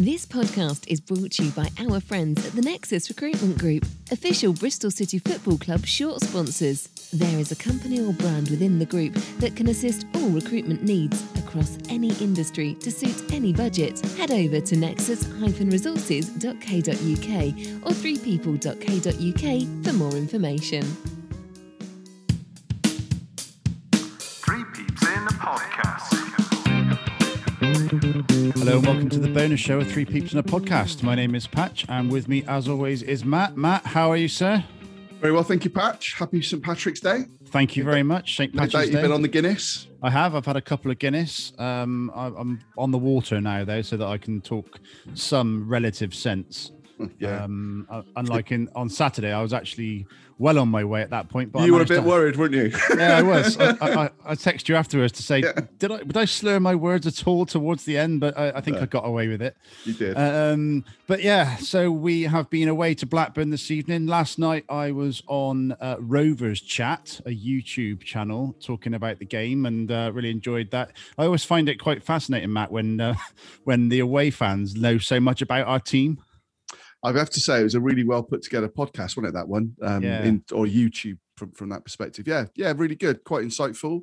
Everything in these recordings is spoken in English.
This podcast is brought to you by our friends at the Nexus Recruitment Group, official Bristol City Football Club short sponsors. There is a company or brand within the group that can assist all recruitment needs across any industry to suit any budget. Head over to nexus-resources.co.uk or threepeople.co.uk for more information. Hello and welcome to the bonus show of Three Peeps and a Podcast. My name is Patch, and with me, as always, is Matt. Matt, how are you, sir? Very well, thank you, Patch. Happy St. Patrick's Day. Thank you very much. St. Patrick's you've been on the Guinness. I have. I've had a couple of Guinness. Um, I, I'm on the water now, though, so that I can talk some relative sense. Yeah. Um, uh, unlike in on Saturday, I was actually well on my way at that point. But you were a bit to- worried, weren't you? Yeah, I was. I, I, I- I text you afterwards to say, Yeah. did I did I slur my words at all towards the end? But I, I think I got away with it. you did. Um, but yeah, so we have been away to Blackburn this evening. Last night I was on uh, Rovers Chat, a YouTube channel, talking about the game, and uh, really enjoyed that. I always find it quite fascinating, Matt, when uh, when the away fans know so much about our team. I have to say, it was a really well put together podcast, wasn't it? That one, um, Yeah. in, or YouTube from, from that perspective. Yeah, yeah, really good, quite insightful.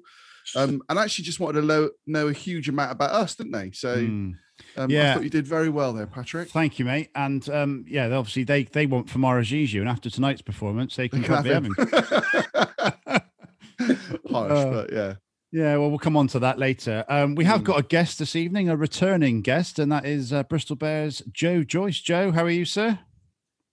Um, and actually just wanted to know, know a huge amount about us, didn't they? So Mm. um, Yeah. I thought you did very well there, Patrick. Thank you, mate. And um, yeah, obviously they they want Famara Zizou, and after tonight's performance, they can Can probably have him. him. Harsh, Uh, but yeah. Yeah, well, we'll come on to that later. Um, we have Mm. got a guest this evening, a returning guest, and that is uh, Bristol Bears Joe Joyce. Joe, how are you, sir?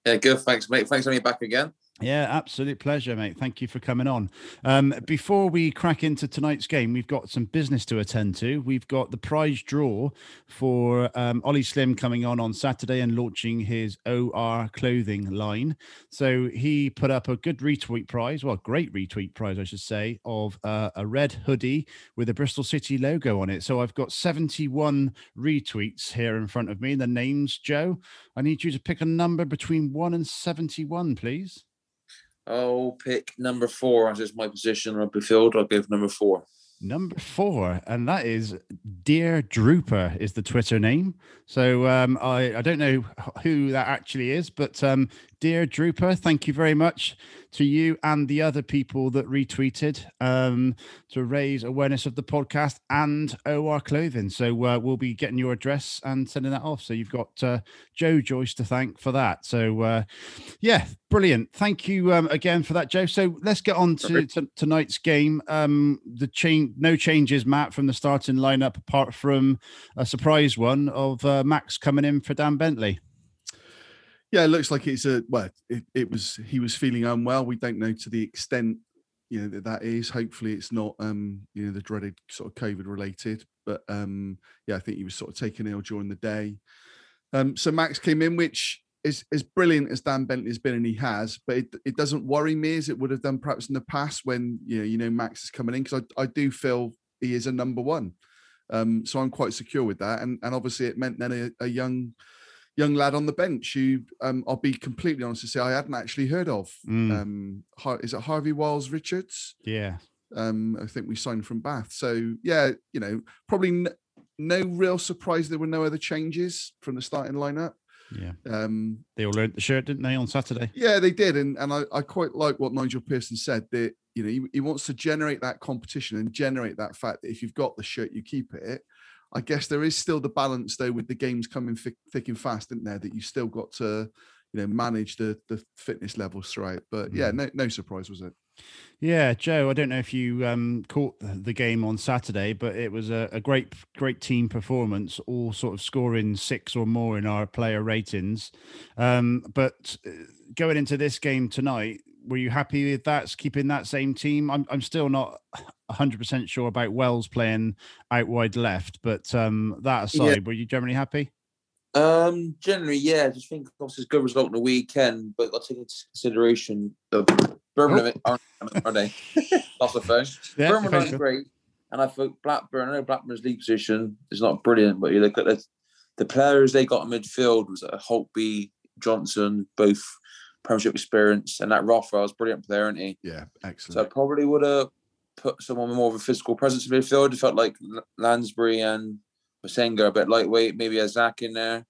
Yeah, good. Thanks, mate. Thanks for having me back again. Yeah, absolute pleasure, mate. Thank you for coming on. Um, before we crack into tonight's game, we've got some business to attend to. We've got the prize draw for um, Ollie Slim coming on on Saturday and launching his OR clothing line. So he put up a good retweet prize, well, great retweet prize, I should say, of uh, a red hoodie with a Bristol City logo on it. So I've got 71 retweets here in front of me. The names, Joe. I need you to pick a number between 1 and 71, please. I'll pick number four as is my position on the field. I'll give number four. Number four, and that is Dear Drooper is the Twitter name. So um, I, I don't know who that actually is, but um, Dear Drooper, thank you very much to you and the other people that retweeted um, to raise awareness of the podcast and OR clothing. So uh, we'll be getting your address and sending that off. So you've got uh, Joe Joyce to thank for that. So uh, yeah, brilliant. Thank you um, again for that, Joe. So let's get on to, to tonight's game. Um, the change, no changes, Matt, from the starting lineup, apart from a surprise one of uh, Max coming in for Dan Bentley. Yeah, it looks like it's a well. It, it was he was feeling unwell. We don't know to the extent you know that that is. Hopefully, it's not um you know the dreaded sort of COVID related. But um yeah, I think he was sort of taken ill during the day. Um, so Max came in, which is as brilliant as Dan Bentley has been, and he has. But it, it doesn't worry me as it would have done perhaps in the past when you know you know Max is coming in because I, I do feel he is a number one. Um, so I'm quite secure with that, and and obviously it meant then a, a young young lad on the bench who um, I'll be completely honest to say I hadn't actually heard of. Mm. Um, is it Harvey Wiles Richards? Yeah. Um, I think we signed from Bath. So yeah, you know, probably n- no real surprise there were no other changes from the starting lineup. Yeah. Um, They all learned the shirt, didn't they, on Saturday? yeah, they did, and and I, I quite like what Nigel Pearson said that you know he, he wants to generate that competition and generate that fact that if you've got the shirt, you keep it. I guess there is still the balance though with the games coming thick, thick and fast, isn't there? That you still got to you know manage the the fitness levels throughout. But yeah, no no surprise was it. Yeah, Joe. I don't know if you um, caught the the game on Saturday, but it was a, a great, great team performance. All sort of scoring six or more in our player ratings. Um, but uh, going into this game tonight, were you happy with that? Keeping that same team? I'm, I'm still not 100 percent sure about Wells playing out wide left, but um, that aside, Yeah. were you generally happy? Um, generally, yeah, I just think obviously it's a good result in the weekend, but I'll take into consideration the Birmingham aren't, are they? Lost the phone. Yeah, Birmingham aren't great, and I thought Blackburn. I know Blackburn's league position is not brilliant, but you look at the, the players they got in midfield was uh, Holtby, Johnson, both Premiership experience, and that Rothwell's brilliant player, isn't he? Yeah, excellent. So I probably would have put someone with more of a physical presence in midfield. It felt like Lansbury and Massengo a bit lightweight, maybe a Zach in there.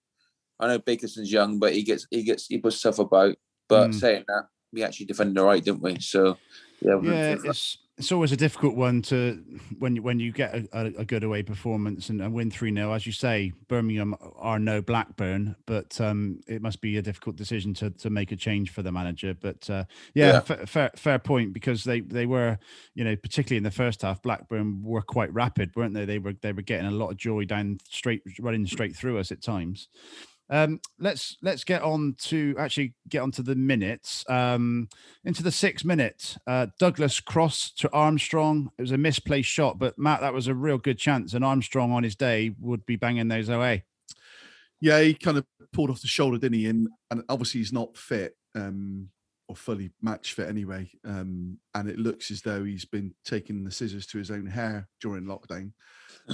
I know Bakinson's young, but he gets he gets he puts stuff about. But Mm. saying that, we actually defended all right, didn't we? So yeah, Yeah, it's it's always a difficult one to when you when you get a, a, good away performance and, and win three 0 As you say, Birmingham are no Blackburn, but um, it must be a difficult decision to to make a change for the manager. But uh, yeah, Yeah. fa- fair fair point because they they were you know particularly in the first half, Blackburn were quite rapid, weren't they? They were they were getting a lot of joy down straight running straight through us at times. Um, let's let's get on to actually get onto the minutes. Um, into the sixth minute, uh, Douglas cross to Armstrong. It was a misplaced shot, but Matt, that was a real good chance, and Armstrong on his day would be banging those away. Yeah, he kind of pulled off the shoulder, didn't he? And and obviously he's not fit um, or fully match fit anyway. Um, and it looks as though he's been taking the scissors to his own hair during lockdown.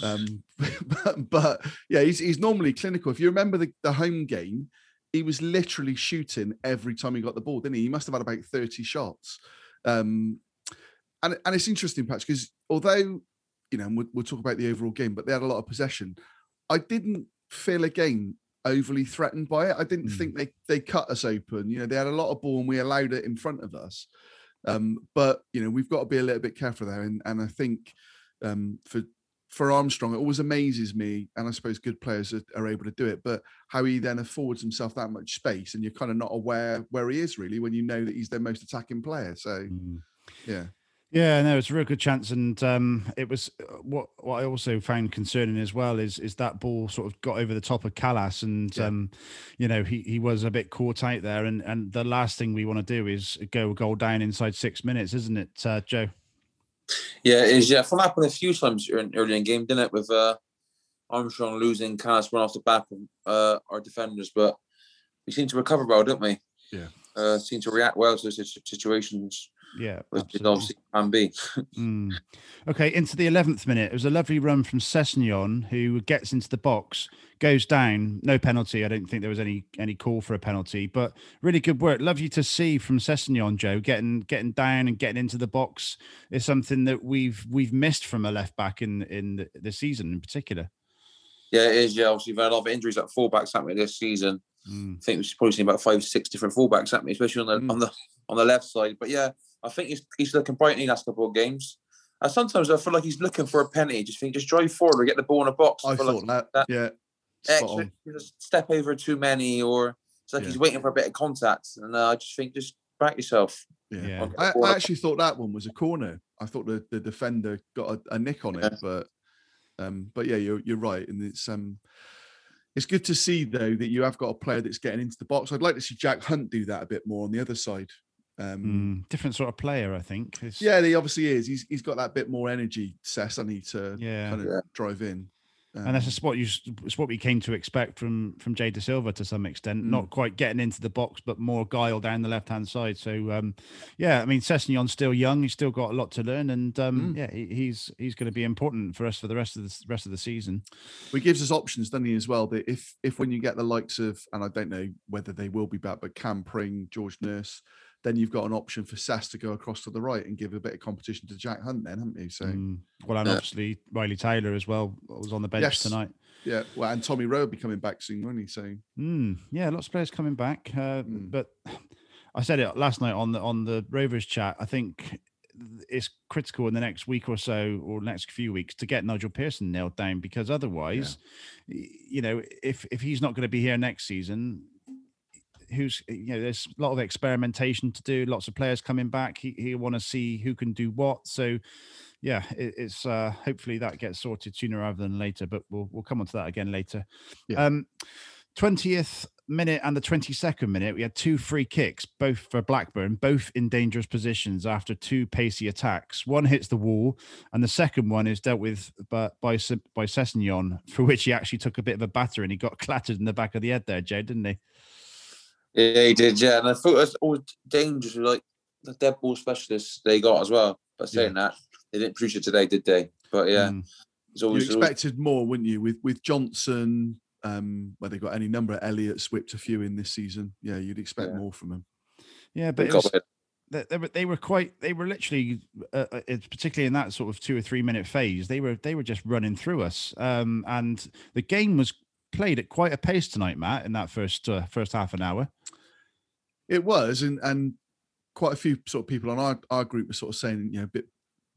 Um, but, but yeah, he's he's normally clinical. If you remember the, the home game, he was literally shooting every time he got the ball, didn't he? He must have had about 30 shots. Um, and, and it's interesting, Patch, because although, you know, we'll, we'll talk about the overall game, but they had a lot of possession. I didn't feel again overly threatened by it. I didn't Mm. think they they cut us open. You know, they had a lot of ball and we allowed it in front of us. Um, but you know, we've got to be a little bit careful there. And and I think um, for for Armstrong, it always amazes me, and I suppose good players are, are able to do it, but how he then affords himself that much space, and you're kind of not aware where he is really when you know that he's their most attacking player. So yeah, Yeah, no, it's a real good chance, and um, it was uh, what what I also found concerning as well is is that ball sort of got over the top of Kalas, and Yeah. um, you know he he was a bit caught out there, and and the last thing we want to do is go a goal down inside six minutes, isn't it, uh, Joe? Yeah, it is. Yeah, from happened a few times early, in game, didn't it? With uh, Armstrong losing, Kalas run off the back of uh, our defenders, but we seem to recover well, don't we? Yeah. Uh, seem to react well to those situations, Yeah, which is obviously plan B. Mm. Okay, into the 11th minute. It was a lovely run from Sessegnon, who gets into the box, goes down. No penalty. I don't think there was any any call for a penalty, but really good work. Love you to see from Sessegnon, Joe, getting getting down and getting into the box is something that we've we've missed from a left back in in the, the season in particular. Yeah, it is. Yeah, obviously, we've had a lot of injuries at fullbacks, haven't this season? Mm. I think we've probably seen about five, six different fullbacks, haven't especially on the Mm. on the on the left side. But yeah, I think he's he's looking bright in the last couple of games. And sometimes I feel like he's looking for a penalty. Just think, just drive forward or get the ball in a box. I feel thought like that, that yeah, spot extra, just step over too many, or it's like Yeah. he's waiting for a bit of contact. And uh, I just think, just back yourself. Yeah. Yeah. Or I, the ball in I a actually thought that one was a corner. I thought the, the defender got a, a nick on it, Yeah. but um, but yeah, you're you're right, and it's um, it's good to see though that you have got a player that's getting into the box. I'd like to see Jack Hunt do that a bit more on the other side. Um, Mm. Different sort of player, I think. It's- Yeah, he obviously is. He's he's got that bit more energy, Sess, I need to Yeah. kind of Yeah. drive in. And that's Um, just what you it's what we came to expect from from Jay Dasilva to some extent. Mm. Not quite getting into the box, but more guile down the left hand side. So um, yeah, I mean Sessegnon's still young. He's still got a lot to learn, and um, Mm. yeah, he, he's he's going to be important for us for the rest of the rest of the season. Well, he gives us options, doesn't he, as well? That if if when you get the likes of, and I don't know whether they will be back, but Cam Pring, George Nurse, then you've got an option for Sass to go across to the right and give a bit of competition to Jack Hunt, then, haven't you? So Mm. Well, and Yeah. obviously Riley Taylor as well was on the bench Yes. tonight. yeah, well, and Tommy Rowe will be coming back soon, won't he? So Mm, yeah, lots of players coming back. Uh, Mm. But I said it last night on the on the Rovers chat. I think it's critical in the next week or so, or next few weeks, to get Nigel Pearson nailed down because otherwise, y- you know, if if he's not going to be here next season. Who's you know? There's a lot of experimentation to do. Lots of players coming back. He he want to see who can do what. So, yeah, it, it's uh, hopefully that gets sorted sooner rather than later. But we'll we'll come on to that again later. Yeah. Um, 20th minute and the 22nd minute, we had two free kicks, both for Blackburn, both in dangerous positions after two pacey attacks. One hits the wall, and the second one is dealt with by by, by Sessegnon, for which he actually took a bit of a batter and he got clattered in the back of the head there, Jay, didn't he? Yeah, he did. Yeah, and I thought it was always dangerous. Like the dead ball specialists they got as well. But Yeah. saying that, they didn't produce it today, did they? But yeah, Mm. it's you always, always expected more, wouldn't you? With with Johnson, um, where they got any number, Elliott whipped a few in this season. Yeah, you'd expect Yeah. more from him. Yeah, but they was, they, they were they were quite they were literally uh, uh, it's particularly in that sort of two or three minute phase they were they were just running through us um and the game was played at quite a pace tonight, Matt, in that first uh, first half an hour. It was, and and quite a few sort of people on our, our group were sort of saying, you know, a bit,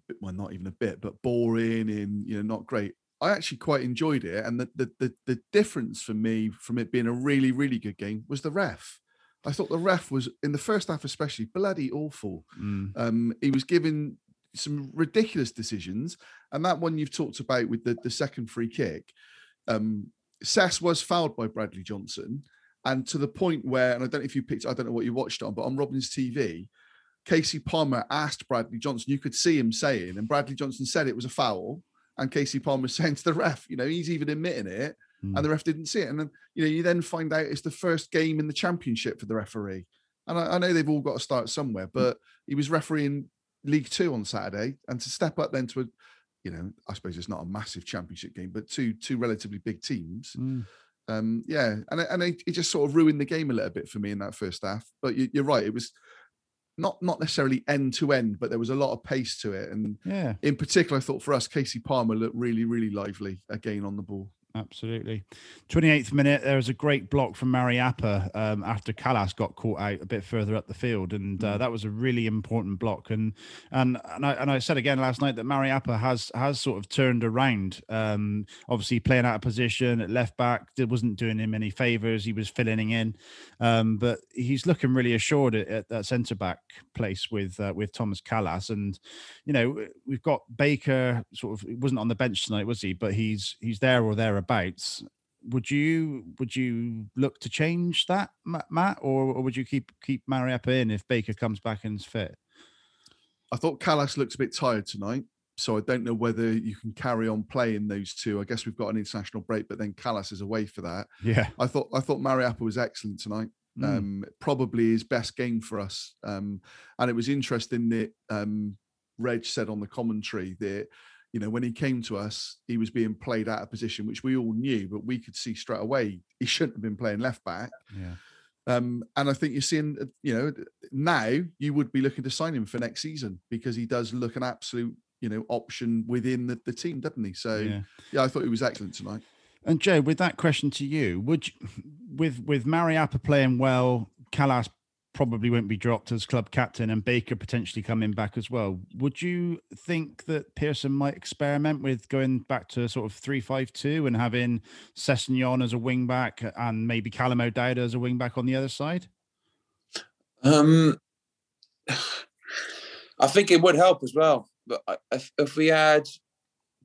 bit well, not even a bit, but boring and you know, not great. I actually quite enjoyed it, and the the the, the difference for me from it being a really really good game was the ref. I thought the ref was in the first half, especially bloody awful. Mm. Um, he was giving some ridiculous decisions, and that one you've talked about with the the second free kick. Um, Sass was fouled by Bradley Johnson, and to the point where, and I don't know if you picked, I don't know what you watched on, but on Robin's TV, Kasey Palmer asked Bradley Johnson, you could see him saying, and Bradley Johnson said it was a foul, and Kasey Palmer saying to the ref, you know, he's even admitting it, Mm. and the ref didn't see it, and then you know, you then find out it's the first game in the championship for the referee, and I, I know they've all got to start somewhere, but he was refereeing League Two on Saturday, and to step up then to a, you know, I suppose it's not a massive championship game, but two two relatively big teams. Mm. um yeah and it- and it, it just sort of ruined the game a little bit for me in that first half but you, you're right it was not not necessarily end to end but there was a lot of pace to it and Yeah, in particular i thought for us kasey palmer looked really really lively again on the ball absolutely. 28th minute, there was a great block from Mariappa um, after Kalas got caught out a bit further up the field, and uh, that was a really important block. And and and I, and I said again last night that Mariappa has has sort of turned around. Um, obviously, playing out of position at left back, it wasn't doing him any favors. He was filling in, um, but he's looking really assured at, at that centre back place with uh, with Tomas Kalas. And you know, we've got Baker. Sort of, wasn't on the bench tonight, was he? But he's he's there or thereabouts. Would you would you look to change that, Matt, or, or would you keep keep Mariappa in if Baker comes back and is fit? i thought kalas looked a bit tired tonight so i don't know whether you can carry on playing those two i guess we've got an international break but then kalas is away for that Yeah, i thought i thought mariappa was excellent tonight Mm. um, probably his best game for us. Um, and it was interesting that um, Reg said on the commentary that, you know, when he came to us, he was being played out of position, which we all knew, but we could see straight away he shouldn't have been playing left back. yeah. Um, and I think you're seeing, uh, you know, now you would be looking to sign him for next season because he does look an absolute, you know, option within the, the team, doesn't he? So, yeah. yeah, I thought he was excellent tonight. And Joe, with that question to you, would you, with with Mariappa playing well, Kalas probably won't be dropped as club captain, and Baker potentially coming back as well. Would you think that Pearson might experiment with going back to sort of three five two and having Sessegnon as a wing back and maybe Callum O'Dowd as a wing back on the other side? Um, I think it would help as well. But if, if we had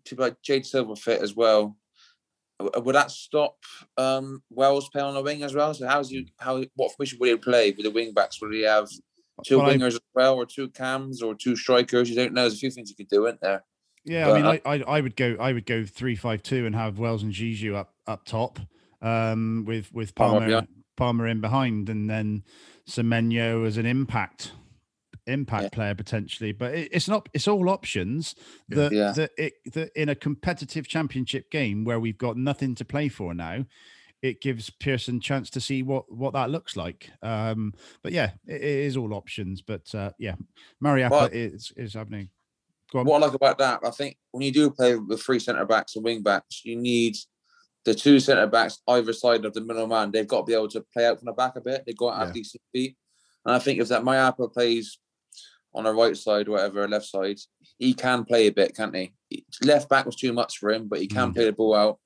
to like Jay Dasilva fit as well, would that stop um, Wells playing on the wing as well? So how's you how what formation would he play with the wing backs? Would he have two Well, I- wingers as well, or two cams, or two strikers? You don't know. There's a few things you could do, isn't there? Yeah, I mean, But I, I I would go I would go three five two and have Wells and Diédhiou up up top, um, with with Palmer Palmer Palmer, in behind, and then Semenyo as an impact impact Yeah. player potentially. But it, it's not it's all options that Yeah. that it that in a competitive championship game where we've got nothing to play for now. It gives Pearson chance to see what what that looks like. Um, but yeah, it, it is all options. But uh, yeah, Mariappa Well- is is happening. Go on. What I like about that, I think when you do play with three centre backs and wing backs, you need the two centre backs either side of the middle man. They've got to be able to play out from the back a bit. They've got to have Yeah. decent feet. And I think if that Mariappa plays on the right side, whatever, left side, he can play a bit, can't he? Left back was too much for him, but he can Mm. play the ball out.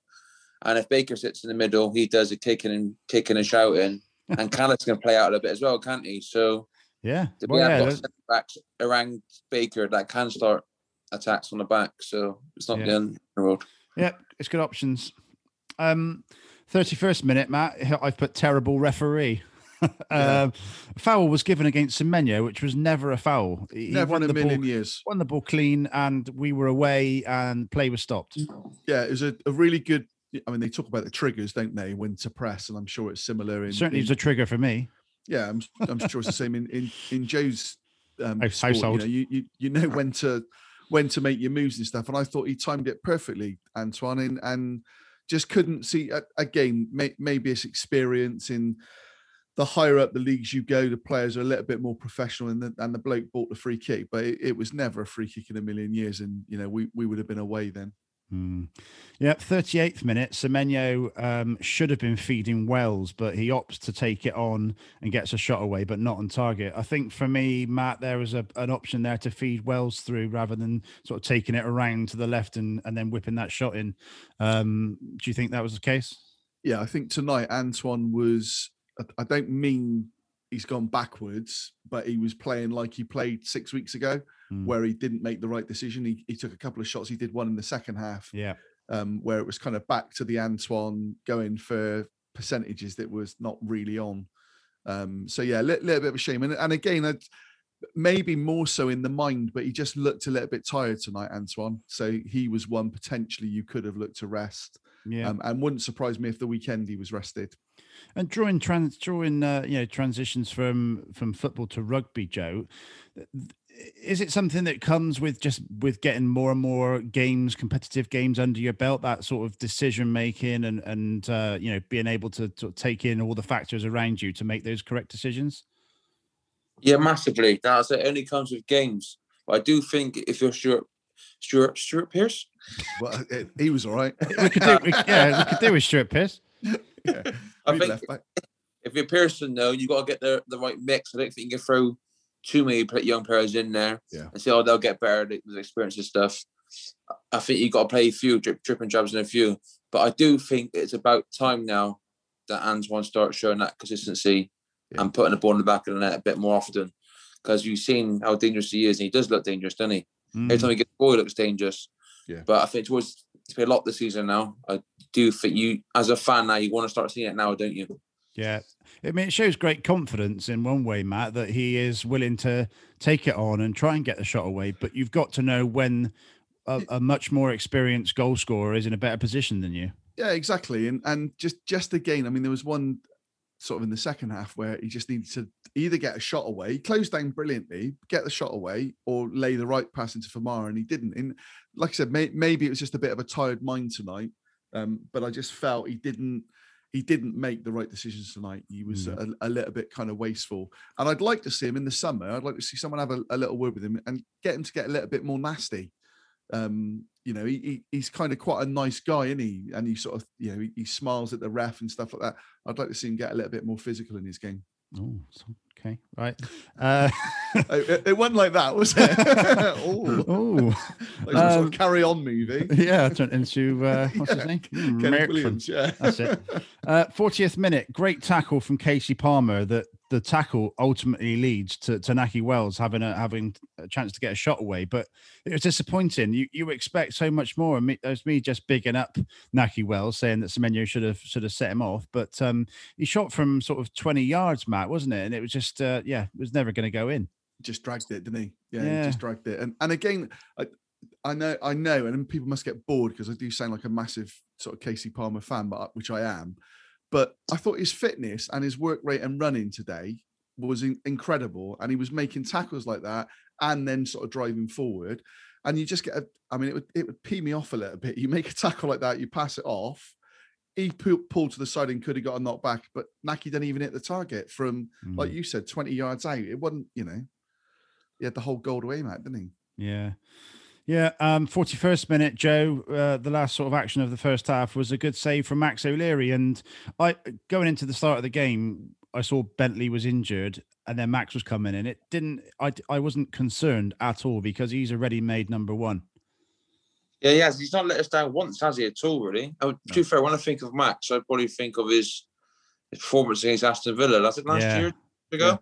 And if Baker sits in the middle, he does a kicking and kicking and shouting. And Kalas can play out a bit as well, can't he? So yeah, we well, have yeah, got centre backs around Baker that can start attacks on the back, so it's not Yeah. the end of the world. Yeah, it's good options. Um, 31st minute, Matt. I've put terrible referee. Yeah. um, foul was given against Semenyo, which was never a foul. He Never won in a million ball, years. won the ball clean, and we were away, and play was stopped. Yeah, it was a, a really good. I mean, they talk about the triggers, don't they, when to press, and I'm sure it's similar in. Certainly, in- was a trigger for me. yeah, I'm, I'm sure it's the same in in, in Joe's um, sport, household. You, know, you, you you know when to when to make your moves and stuff, and I thought he timed it perfectly, Antoine, and, and just couldn't see again. May, maybe it's experience in the higher up the leagues you go, the players are a little bit more professional, and the, and the bloke bought the free kick, but it, it was never a free kick in a million years, and you know we we would have been away then. Mm. Yeah, 38th minute, Semenyo um, should have been feeding Wells, but he opts to take it on and gets a shot away, but not on target. I think for me, Matt, there was a, an option there to feed Wells through rather than sort of taking it around to the left and, and then whipping that shot in. Um, do you think that was the case? Yeah, I think tonight Antoine was. I- don't mean he's gone backwards, but he was playing like he played six weeks ago, Mm. where he didn't make the right decision. He, he took a couple of shots. He did one in the second half, Yeah. um, where it was kind of back to the Antoine going for percentages that was not really on. Um, so yeah, a li- little bit of a shame. And, and again, I'd, maybe more so in the mind, but he just looked a little bit tired tonight, Antoine. So he was one potentially you could have looked to rest. Yeah. Um, and wouldn't surprise me if the weekend he was rested. And drawing trans drawing uh, you know transitions from from football to rugby, Joe. Is it something that comes with just with getting more and more games, competitive games under your belt? That sort of decision making and and uh, you know being able to, to take in all the factors around you to make those correct decisions. Yeah, massively. That's it. Only comes with games. But I do think if you're Stuart, Stuart, Stuart Pearce, Well, uh, uh, he was all right. We could do, we, yeah, we could do with Stuart Pearce. yeah. I think left back. if you're Pearson, though, you've got to get the, the right mix. I don't think you can throw too many young players in there Yeah. and say, oh, they'll get better with experience and stuff. I think you've got to play a few drip, drip and jabs in a few. But I do think it's about time now that Antoine starts showing that consistency Yeah. and putting the ball in the back of the net a bit more often. Because you've seen how dangerous he is, and he does look dangerous, doesn't he? Every Mm. time he gets the ball, he looks dangerous. Yeah. But I think towards to be a lot this season now. I do think you, as a fan now, you want to start seeing it now, don't you? Yeah. I mean, it shows great confidence in one way, Matt, that he is willing to take it on and try and get the shot away. But you've got to know when a, a much more experienced goal scorer is in a better position than you. Yeah, exactly. And and just just again, I mean, there was one sort of in the second half where he just needed to either get a shot away, close down brilliantly, get the shot away, or lay the right pass into Famara, and he didn't. And like I said, may, maybe it was just a bit of a tired mind tonight. Um, but I just felt he didn't he didn't make the right decisions tonight. He was a, a little bit kind of wasteful. And I'd like to see him in the summer. I'd like to see someone have a, a little word with him and get him to get a little bit more nasty. Um, you know, he, he he's kind of quite a nice guy, isn't he? And he sort of, you know, he, he smiles at the ref and stuff like that. I'd like to see him get a little bit more physical in his game. Oh, okay. Right. Uh, it, it- wasn't like that, was it? oh, oh, like some sort Um, of carry on movie. yeah. Turned into, uh, what's his name? Mm, Kenneth Williams, yeah. That's it. Uh, 40th minute, great tackle from Kasey Palmer. That the tackle ultimately leads to, to Nahki Wells having a having a chance to get a shot away, but it was disappointing. You you expect so much more. And me, there's me just bigging up Nahki Wells, saying that Semenyo should have should have set him off, but um, he shot from sort of 20 yards, Matt, wasn't it? And it was just uh, yeah, it was never going to go in. just dragged it, didn't he? Yeah, Yeah. he just dragged it. And and again, I I know I know, and people must get bored because I do sound like a massive sort of Kasey Palmer fan, but which I am. But I thought his fitness and his work rate and running today was in- incredible, and he was making tackles like that and then sort of driving forward. And you just get a, I mean, it would it would pee me off a little bit. You make a tackle like that, you pass it off. He pu- pulled to the side and could have got a knock back, but Nahki didn't even hit the target from, like Mm, you said, 20 yards out. It wasn't, you know, he had the whole goal to aim at, didn't he? yeah. Yeah, um, 41st minute, Joe. Uh, the last sort of action of the first half was a good save from Max O'Leary. And I, going into the start of the game, I saw Bentley was injured, and then Max was coming in. It didn't. I, I wasn't concerned at all because he's a ready-made number one. Yeah, he has. He's not let us down once, has he, at all, really? Oh, To be fair, when I think of Max, I probably think of his, his performance against Aston Villa. That's it last Yeah. year ago.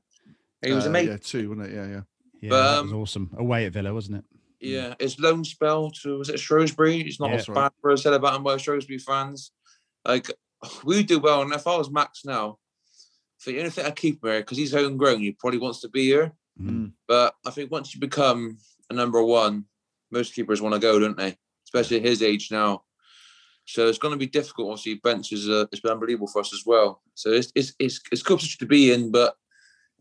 He was Uh, amazing. Yeah, two, wasn't it? Yeah, yeah. Yeah, But, that was um, awesome. Away at Villa, wasn't it? Yeah, his loan spell to was it Shrewsbury? It's not Yeah. as bad for us said about him by Shrewsbury fans. Like we do well, and if I was Max now, for the only thing I keep him here because he's homegrown, he probably wants to be here. Mm. But I think once you become a number one, most keepers want to go, don't they? Especially at his age now. So it's going to be difficult. Obviously, bench is uh, it's been unbelievable for us as well. So it's it's it's it's good position to be in, but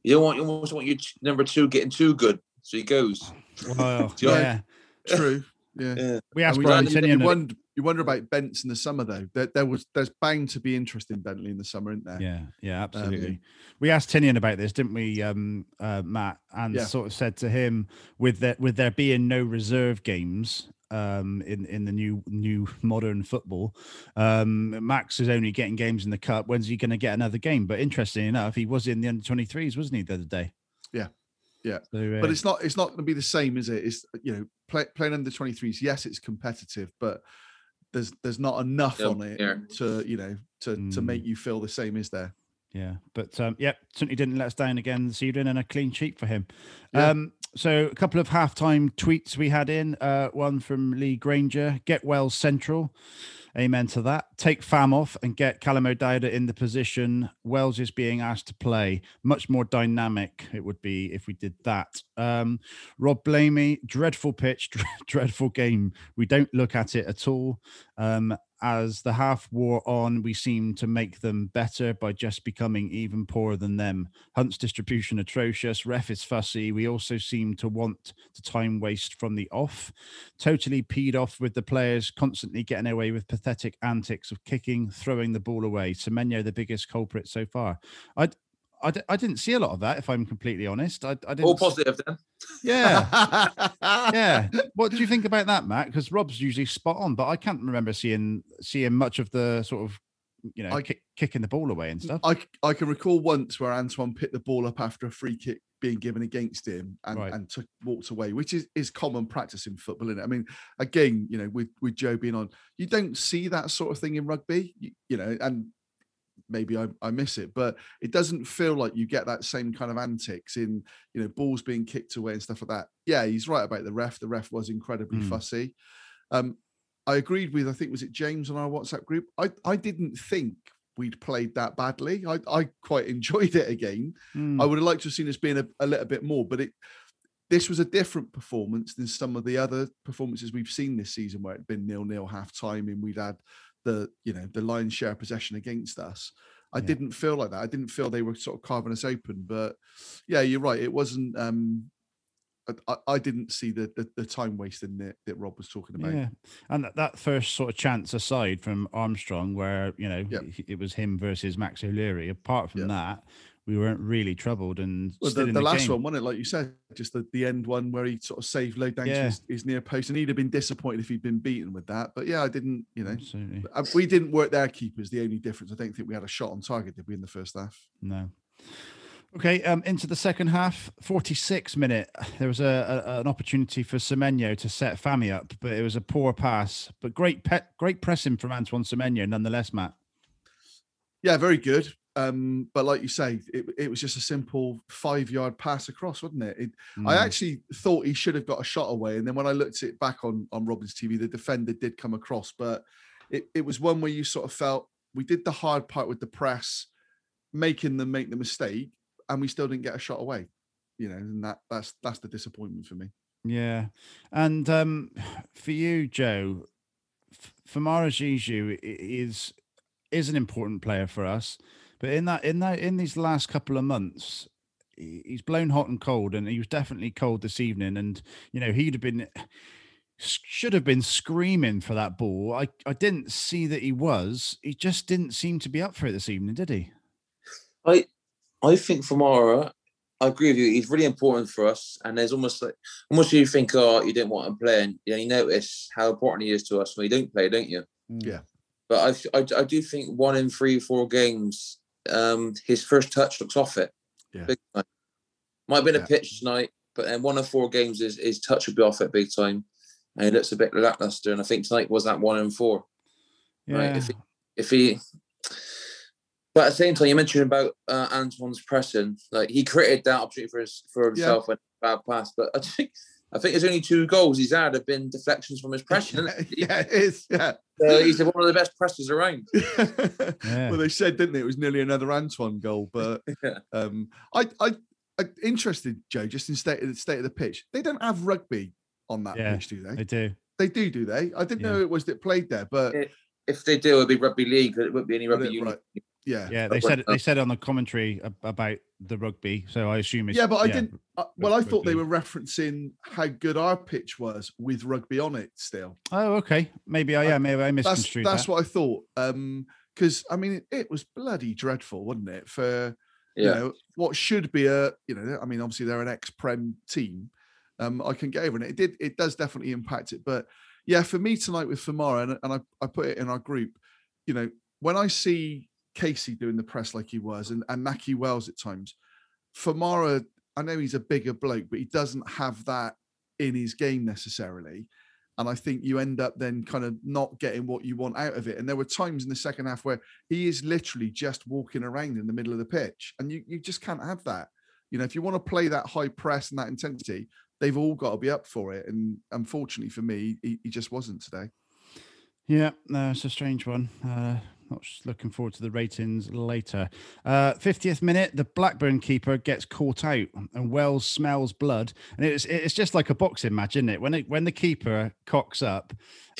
you don't want you almost want your t- number two getting too good. So he goes. Well, Do know- yeah. True. Yeah. Yeah. We asked And Brian you, you wonder, you wonder about Bents in the summer though. There, there was there's bound to be interest in Bentley in the summer, isn't there? Yeah, yeah, absolutely. Um, we asked Tinnion about this, didn't we, um, uh, Matt? And Yeah. sort of said to him, with that with there being no reserve games, um, in in the new new modern football. Um, Max is only getting games in the cup. When's he going to get another game? But interesting enough, he was in the under 23s, wasn't he, the other day? Yeah. Yeah. So, but uh, it's not it's not going to be the same, is it? It's you know play, playing under 23s. Yes, it's competitive, but there's there's not enough Yeah, on it yeah. to you know to to Mm. make you feel the same, is there? Yeah, but um, yeah, certainly didn't let us down again this evening, and a clean sheet for him. Yeah. Um, so a couple of halftime tweets we had in. Uh, one from Lee Granger: "Get well central." Amen to that. Take Fam off and get Callum O'Dowda in the position Wells is being asked to play. Much more dynamic it would be if we did that. Um, Rob Blamey, dreadful pitch, dreadful game. We don't look at it at all. Um, as the half wore on, we seemed to make them better by just becoming even poorer than them. Hunt's distribution atrocious. Ref is fussy. We also seem to want to time waste from the off. Totally peed off with the players constantly getting away with pathetic antics of kicking, throwing the ball away. Semenyo, the biggest culprit so far. I, I didn't see a lot of that, if I'm completely honest. I, I didn't. All positive then. Yeah, yeah. What do you think about that, Matt? Because Rob's usually spot on, but I can't remember seeing seeing much of the sort of you know I- kick, kicking the ball away and stuff. I, I can recall once where Antoine picked the ball up after a free kick being given against him and, Right. and took walked away, which is, is common practice in football. Isn't it? I mean, again, you know, with with Joe being on, you don't see that sort of thing in rugby, you, you know, and maybe I, I miss it, but it doesn't feel like you get that same kind of antics in, you know, balls being kicked away and stuff like that. Yeah, he's right about the ref. The ref was incredibly Mm. fussy. Um, I agreed with, I think, was it James on our WhatsApp group? I, I didn't think we'd played that badly. I, I quite enjoyed it again. Hmm, I would have liked to have seen us being a, a little bit more, but it this was a different performance than some of the other performances we've seen this season where it'd been nil nil half time and we'd had the you know the lion's share possession against us. I Yeah. didn't feel like that. I didn't feel they were sort of carving us open. But yeah, you're right. It wasn't um I, I- didn't see the, the the time wasting that, that Rob was talking about. Yeah, and that, that first sort of chance aside from Armstrong, where you know Yep. he- it was him versus Max O'Leary. Apart from Yep. that, we weren't really troubled and Well, the, the last game. one, wasn't it? Like you said, just the, the end one where he sort of saved low down Yeah. his, his near post, and he'd have been disappointed if he'd been beaten with that. But yeah, I didn't. You know, Absolutely. Uh, we didn't work their keepers. The only difference, I don't think we had a shot on target, did we, in the first half? No. Okay, um, into the second half, 46 minute. There was a, a an opportunity for Semenyo to set Fami up, but it was a poor pass. But great pe- great pressing from Antoine Semenyo, nonetheless, Matt. Yeah, very good. Um, but like you say, it, it was just a simple five yard pass across, wasn't it? it I Mm, actually thought he should have got a shot away, and then when I looked it back on on Robin's TV, the defender did come across, but it, it was one where you sort of felt we did the hard part with the press, making them make the mistake, and we still didn't get a shot away. You know, and that that's that's the disappointment for me. Yeah, and um, for you, Joe, F- Famara Zizou i- is is an important player for us, but in that in that in these last couple of months, he's blown hot and cold, and he was definitely cold this evening. And you know he'd have been should have been screaming for that ball. I I didn't see that he was. He just didn't seem to be up for it this evening, did he? I I think Famara, I agree with you. He's really important for us, and there's almost like almost you think, oh, you didn't want him playing. You know, you notice how important he is to us when he don't play, don't you? Yeah. But I, I do think one in three, four games, um, his first touch looks off it. Yeah. Big time. Might have been Yeah. a pitch tonight, but then one of four games is his touch will be off it big time, and he looks a bit lackluster. And I think tonight was that one in four. Right, if he- If he, but at the same time, you mentioned about uh, Antoine's pressing. Like he created that opportunity for his, for himself when bad pass, but I think I think there's only two goals he's had have been deflections from his pressing. yeah, it is. Yeah. So he's one of the best pressers around. Yeah. Well, they said, didn't they? It was nearly another Antoine goal. But Yeah. um, I, I, I, interested, Joe, just in state of the state of the pitch. They don't have rugby on that Yeah, pitch, do they? I do. They do, do they? I didn't know it was that played there, but Yeah. If they do, it'll be rugby league. It won't be any rugby union. Right. Yeah. Yeah, they said they said on the commentary about the rugby, so I assume it's Yeah, but I didn't. Uh, well, I rug- thought they were referencing how good our pitch was with rugby on it. Still, Oh, okay. Maybe I yeah, maybe I that's misconstrued that's that. what I thought. Um, because I mean, it was bloody dreadful, wasn't it? For you Yeah. know what should be a you know, I mean, obviously they're an ex-prem team. Um, I can get over it. It did. It does definitely impact it, but yeah, for me tonight with Famara, and, and I, I put it in our group, you know, when I see Kasey doing the press like he was and, and Nahki Wells at times, Famara, I know he's a bigger bloke, but he doesn't have that in his game necessarily. And I think you end up then kind of not getting what you want out of it. And there were times in the second half where he is literally just walking around in the middle of the pitch. And you, you just can't have that. You know, if you want to play that high press and that intensity, they've all got to be up for it. And unfortunately for me, he, he just wasn't today. Yeah, no, it's a strange one. Uh, not looking forward to the ratings later. Uh, 50th minute, the Blackburn keeper gets caught out, and Wells smells blood, and it's it's just like a boxing match, isn't it? When it when the keeper cocks up,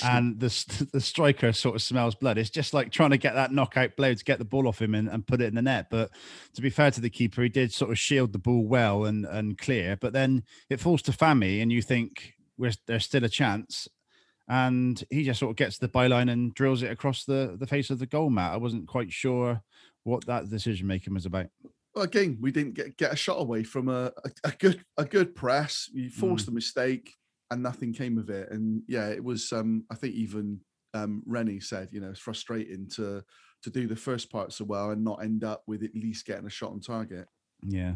and the the striker sort of smells blood, it's just like trying to get that knockout blow to get the ball off him and, and put it in the net. But to be fair to the keeper, he did sort of shield the ball well and and clear. But then it falls to Fami, and you think there's still a chance and he just sort of gets the byline and drills it across the the face of the goal mat. I wasn't quite sure what that decision making was about. Well, again, we didn't get, get a shot away from a, a, a good a good press. We forced mm. a mistake and nothing came of it. And yeah, it was um I think even um Rennie said, you know, it's frustrating to to do the first part so well and not end up with at least getting a shot on target. Yeah.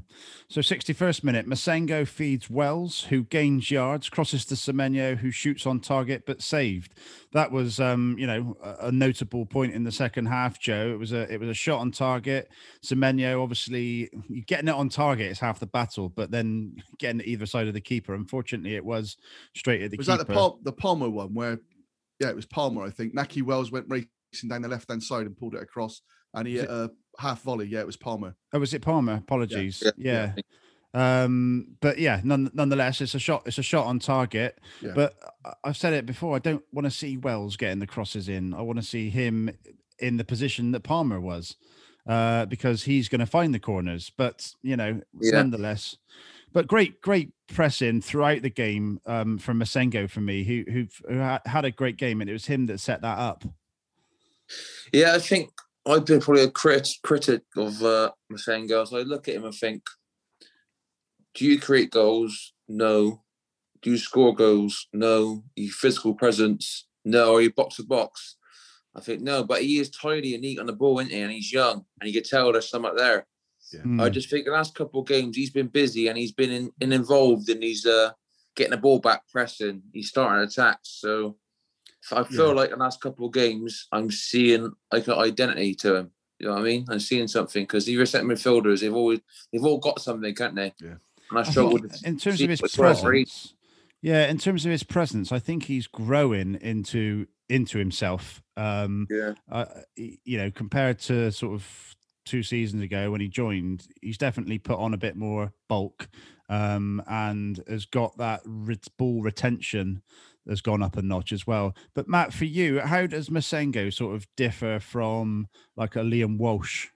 So 61st minute, Massengo feeds Wells, who gains yards, crosses to Semenyo, who shoots on target but saved. That was, um, you know, a, a, notable point in the second half. Joe, it was a it was a shot on target. Semenyo, obviously, getting it on target is half the battle, but then getting it either side of the keeper. Unfortunately, it was straight at the. Was keeper. Was that the Pal- the Palmer one where? Yeah, it was Palmer. I think Nahki Wells went racing down the left hand side and pulled it across, and he hit a half volley. Yeah, it was Palmer. Oh, was it Palmer? Apologies. Yeah. yeah. yeah. Um, but yeah, none, nonetheless, it's a shot. It's a shot on target. Yeah. But I've said it before. I don't want to see Wells getting the crosses in. I want to see him in the position that Palmer was, uh, because he's going to find the corners. But you know, yeah. nonetheless, but great, great pressing throughout the game um, from Massengo for me, who who who had a great game, and it was him that set that up. Yeah, I think I've been probably a crit, critic of uh, Massengo. So I look at him and think, do you create goals? No. Do you score goals? No. Are you physical presence? No. Are you box to box? I think no, but he is tidy and neat on the ball, isn't he? And he's young, and you can tell there's something there. Yeah. Mm. I just think the last couple of games he's been busy and he's been in, in involved and he's uh, getting the ball back, pressing. He's starting attacks. So I feel yeah. like the last couple of games, I'm seeing like an identity to him. You know what I mean? I'm seeing something because the centre midfielders, they've always they've all got something, can't they? Yeah. And I struggle in terms of his presence. Yeah, in terms of his presence, I think he's growing into into himself. Um, yeah. Uh, you know, compared to sort of two seasons ago when he joined, he's definitely put on a bit more bulk um, and has got that ball retention has gone up a notch as well. But Matt, for you, how does Massengo sort of differ from like a Liam Walsh?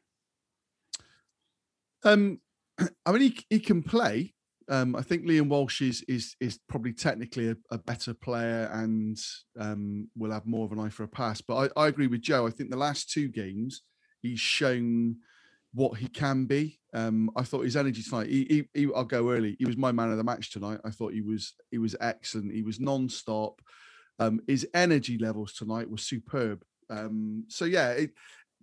Um, I mean, he he can play. Um, I think Liam Walsh is is is probably technically a, a better player and um, will have more of an eye for a pass. But I, I agree with Joe. I think the last two games he's shown what he can be. Um, I thought his energy tonight. He, he, he, I'll go early. He was my man of the match tonight. I thought he was he was excellent. He was non-stop. Um, his energy levels tonight were superb. Um, so yeah, it,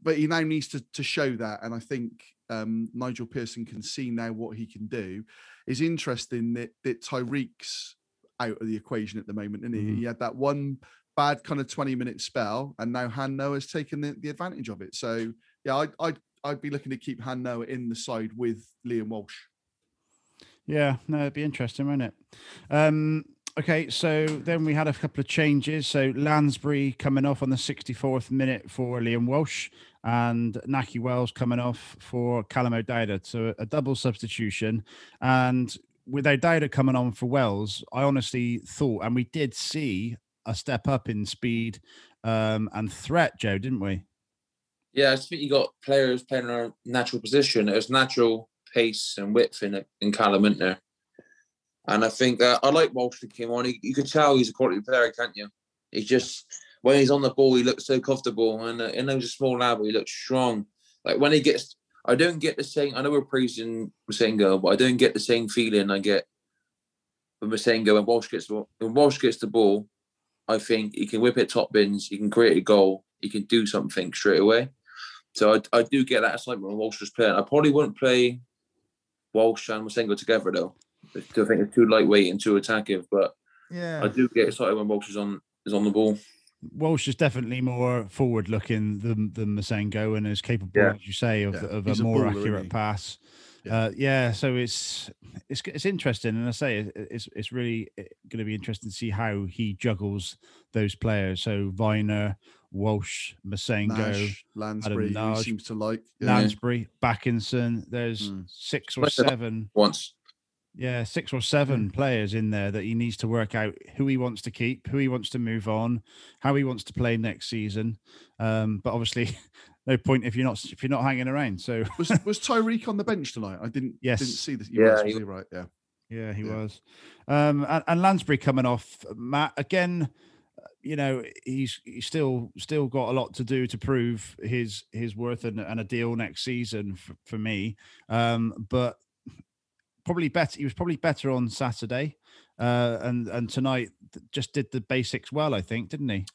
but he now needs to to show that, and I think um, Nigel Pearson can see now what he can do. It's interesting that that Tyreeq's out of the equation at the moment, and he? Mm. he had that one bad kind of 20 minute spell and now Han has taken the, the advantage of it. So yeah, I, I I'd be looking to keep Han Noah in the side with Liam Walsh. Yeah, no, it'd be interesting, wouldn't it? Um, okay, so then we had a couple of changes. So Lansbury coming off on the 64th minute for Liam Walsh and Nahki Wells coming off for Callum O'Dowda. So a double substitution. And with O'Dowda coming on for Wells, I honestly thought, and we did see a step up in speed um, and threat, Joe, didn't we? Yeah, I think you got players playing in a natural position. There's natural pace and width in in Callum, isn't there? And I think that I like Walsh that came on. He, you could tell he's a quality player, can't you? He's just when he's on the ball, he looks so comfortable, and uh, and a small lad, but he looks strong. Like when he gets, I don't get the same. I know we're praising Massengo, but I don't get the same feeling I get with Massengo when Walsh gets when Walsh gets the ball. I think he can whip it top bins, he can create a goal, he can do something straight away. So I, I do get that excitement when Walsh was playing. I probably wouldn't play Walsh and Massengo together though. I still think it's too lightweight and too attacking, but Yeah. I do get excited when Walsh is on is on the ball. Walsh is definitely more forward looking than than Massengo and is capable, Yeah. as you say, of, Yeah, of a a more baller, accurate pass. Yeah. Uh, yeah, so it's it's it's interesting, and I say it, it's it's really going to be interesting to see how he juggles those players. So Vyner, Walsh, Massengo, Nash, Lansbury, who he seems to like. Yeah. Lansbury, Bakinson. There's Mm. six or seven, Once. yeah, six or seven Mm. players in there that he needs to work out who he wants to keep, who he wants to move on, how he wants to play next season. Um, but obviously, no point if you're not if you're not hanging around. So Was was Tyreeq on the bench tonight? I didn't Yes. didn't see this. Yeah, was, he- was he right? Yeah. Yeah, he Yeah. was. Um, and, and Lansbury coming off, Matt again. You know, he's he's still still got a lot to do to prove his his worth and, and a deal next season for, for me. Um, but probably better. He was probably better on Saturday, uh, and and tonight just did the basics well. I think, didn't he?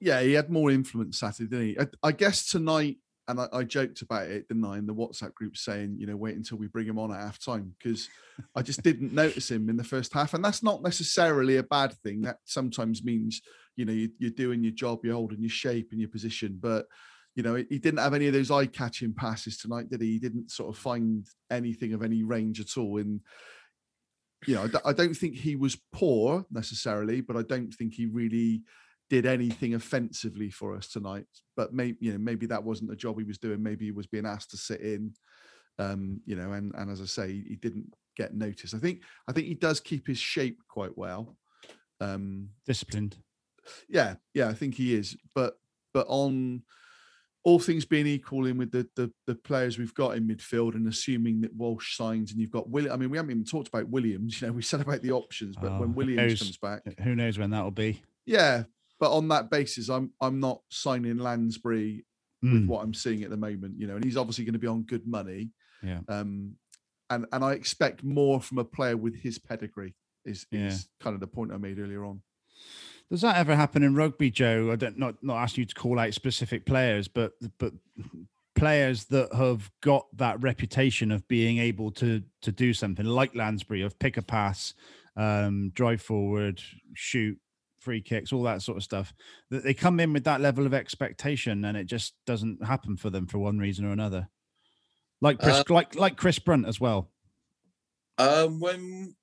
Yeah, he had more influence Saturday, he? I, I guess tonight, and I, I joked about it, didn't I, in the WhatsApp group saying, you know, wait until we bring him on at half time because I just didn't notice him in the first half. And that's not necessarily a bad thing. That sometimes means, you know, you, you're doing your job, you're holding your shape and your position. But, you know, he didn't have any of those eye catching passes tonight, did he? He didn't sort of find anything of any range at all. And, you know, I don't think he was poor necessarily, but I don't think he really did anything offensively for us tonight. But maybe you know maybe that wasn't the job he was doing. Maybe he was being asked to sit in. Um, you know, and and as I say, he didn't get noticed. I think I think he does keep his shape quite well. Um, Disciplined. yeah, yeah, I think he is. But but on all things being equal, in with the, the the players we've got in midfield, and assuming that Walsh signs, and you've got William. I mean, we haven't even talked about Williams. You know, we said about the options, but Oh, when Williams knows? comes back, Who knows when that'll be? yeah. But on that basis, I'm I'm not signing Lansbury with Mm, what I'm seeing at the moment. You know, and he's obviously going to be on good money. Yeah. Um, and and I expect more from a player with his pedigree. Is Yeah. is kind of the point I made earlier on. Does that ever happen in rugby, Joe? I don't not not asking you to call out specific players, but but players that have got that reputation of being able to to do something like Lansbury of pick a pass, um, drive forward, shoot, free kicks, all that sort of stuff. That they come in with that level of expectation, and it just doesn't happen for them for one reason or another. Like Chris, Uh, like like Chris Brunt as well. Um, when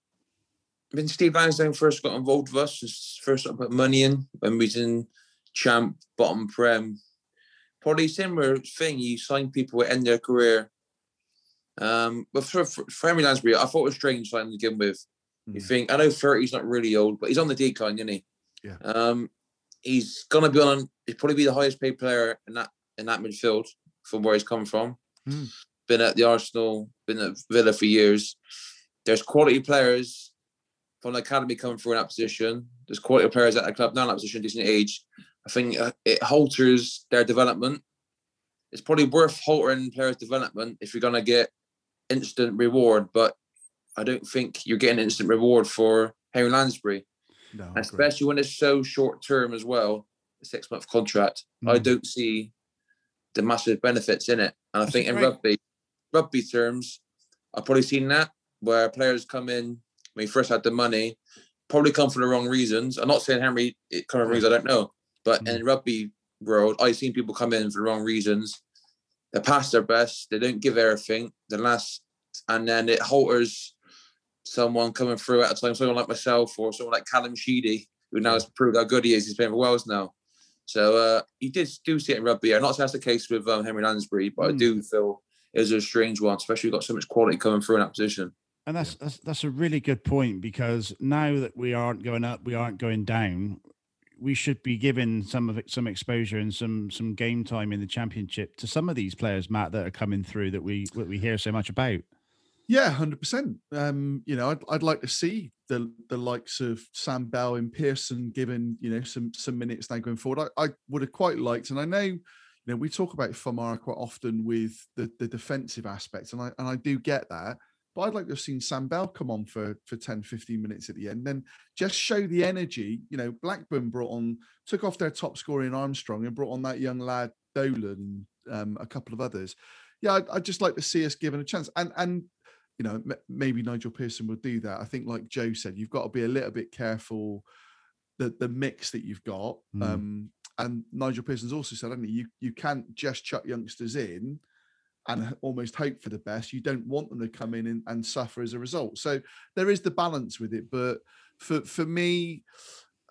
when Steve Lansdown first got involved with us, first of put money in when we was in champ bottom prem, probably similar thing. You sign people to end their career. Um, but for, for, for Henri Lansbury, I thought it was strange signing to begin with. You Mm. think I know 30's not really old, but he's on the decline, isn't he? Yeah. Um, he's gonna be on. He's probably be the highest paid player in that in that midfield from where he's come from. Mm. Been at the Arsenal, been at Villa for years. There's quality players from the academy coming through in that position. There's quality players at the club now in that position, decent age. I think uh, it halters their development. It's probably worth haltering players' development if you're gonna get instant reward, but I don't think you're getting instant reward for Harry Lansbury, No, I especially when it's so short term as well. A six month contract. I Mm. don't see the massive benefits in it. And I That's think in rugby, rugby terms, I've probably seen that where players come in when he first had the money, probably come for the wrong reasons. I'm not saying Henry it come for reasons I don't know, but Mm. in rugby world, I've seen people come in for the wrong reasons. They pass their best, they don't give everything, the last, and then it halters someone coming through at a time, someone like myself or someone like Callum Sheedy, who now has proved how good he is. He's playing for Wales now. So uh, you did do see it in rugby. I'm not saying that's the case with um, Henri Lansbury, but I Mm. do feel it was a strange one, especially you've got so much quality coming through in that position. And that's, that's that's a really good point because now that we aren't going up, we aren't going down. We should be giving some of it some exposure and some some game time in the championship to some of these players, Matt, that are coming through that we that we hear so much about. Yeah, hundred percent. Um, you know, I'd, I'd like to see the the likes of Sam Bell and Pearson given you know some some minutes now going forward. I, I would have quite liked, and I know you know we talk about Famara quite often with the the defensive aspects, and I and I do get that, but but I'd like to have seen Sam Bell come on for for 10, 15 minutes at the end. Then just show the energy. You know, Blackburn brought on, took off their top scorer in Armstrong and brought on that young lad Dolan, um, a couple of others. Yeah, I'd, I'd just like to see us given a chance. And and you know, m- maybe Nigel Pearson will do that. I think, like Joe said, you've got to be a little bit careful the the mix that you've got. Mm. Um, and Nigel Pearson's also said, hasn't he, you you can't just chuck youngsters in and almost hope for the best. You don't want them to come in and, and suffer as a result. So there is the balance with it. But for for me,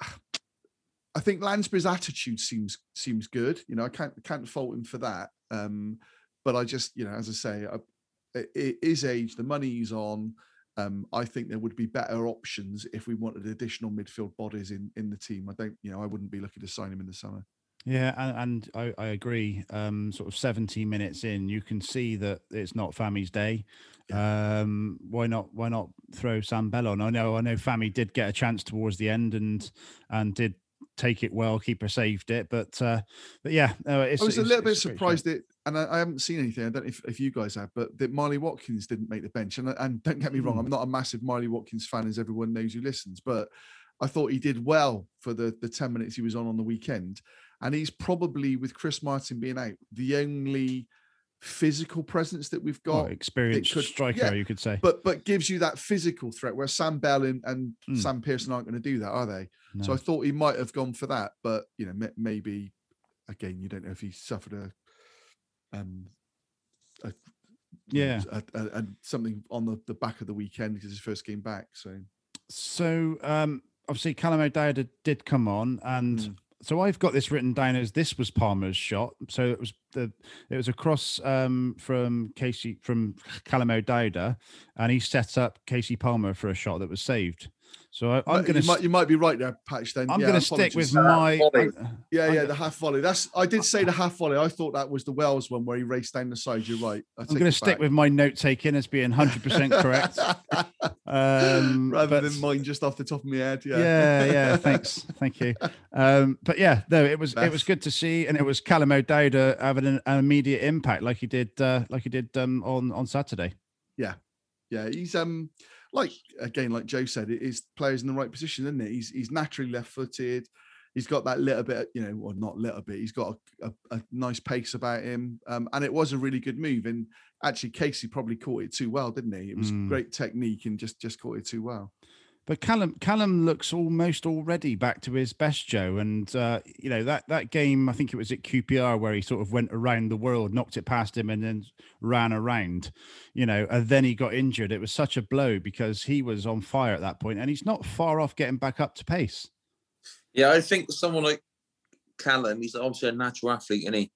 I think Lansbury's attitude seems seems good. You know, I can't can't fault him for that. Um, but I just, you know, as I say, I, it, it is age. The money he's on. Um, I think there would be better options if we wanted additional midfield bodies in in the team. I don't, you know, I wouldn't be looking to sign him in the summer. Yeah, and, and I, I agree. Um, sort of 70 minutes in, you can see that it's not Fami's day. Um, why not? Why not throw Sam Bell on? I know, I know, Fami did get a chance towards the end and and did take it well. Keeper saved it, but uh, but yeah, no, it's, I was a little bit surprised that, and I, I haven't seen anything. I don't know if, if you guys have, but that Marley Watkins didn't make the bench. And and don't get me wrong, Hmm. I'm not a massive Marley Watkins fan, as everyone knows who listens, but I thought he did well for the the 10 minutes he was on on the weekend. And he's probably, with Chris Martin being out, the only physical presence that we've got. experienced could- striker, yeah, you could say. but but gives you that physical threat where Sam Bell and, and Mm. Sam Pearson aren't going to do that, are they? So I thought he might have gone for that, but you know, ma- maybe again, you don't know if he suffered a um a, Yeah. a, a, something on the, the back of the weekend because his first game back. So So um, obviously Callum O'Dowda did come on, and Mm. so I've got this written down as this was Palmer's shot. So it was the it was across um, from Kasey from Callum O'Dowda, and he set up Kasey Palmer for a shot that was saved. So I, I'm going you might to you might be right there, Patch. Then I'm yeah, going to stick with Uh, my. volley. Yeah I'm yeah the half volley. That's I did say the half volley. I thought that was the Wells one where he raced down the side. You're right. I I'm going to stick back. with my note taking as being 100% correct. Um, rather but- than mine just off the top of my head. Yeah, yeah, yeah. Thanks, thank you. Um, but yeah, no, it was it was good to see, and it was Callum O'Dowda uh, having an, an immediate impact, like he did, uh, like he did um, on on Saturday. Yeah, yeah, he's um like again, like Joe said, it is players in the right position, isn't it? He's he's naturally left-footed. He's got that little bit, you know, or not little bit. He's got a, a, a nice pace about him, um, and it was a really good move. And actually, Kasey probably caught it too well, didn't he? It was Mm. great technique and just just caught it too well. But Callum Callum looks almost already back to his best, Joe. And uh, you know that that game, I think it was at QPR where he sort of went around the world, knocked it past him, and then ran around. You know, and then he got injured. It was such a blow because he was on fire at that point, and he's not far off getting back up to pace. Yeah, I think someone like Callum, he's obviously a natural athlete, and he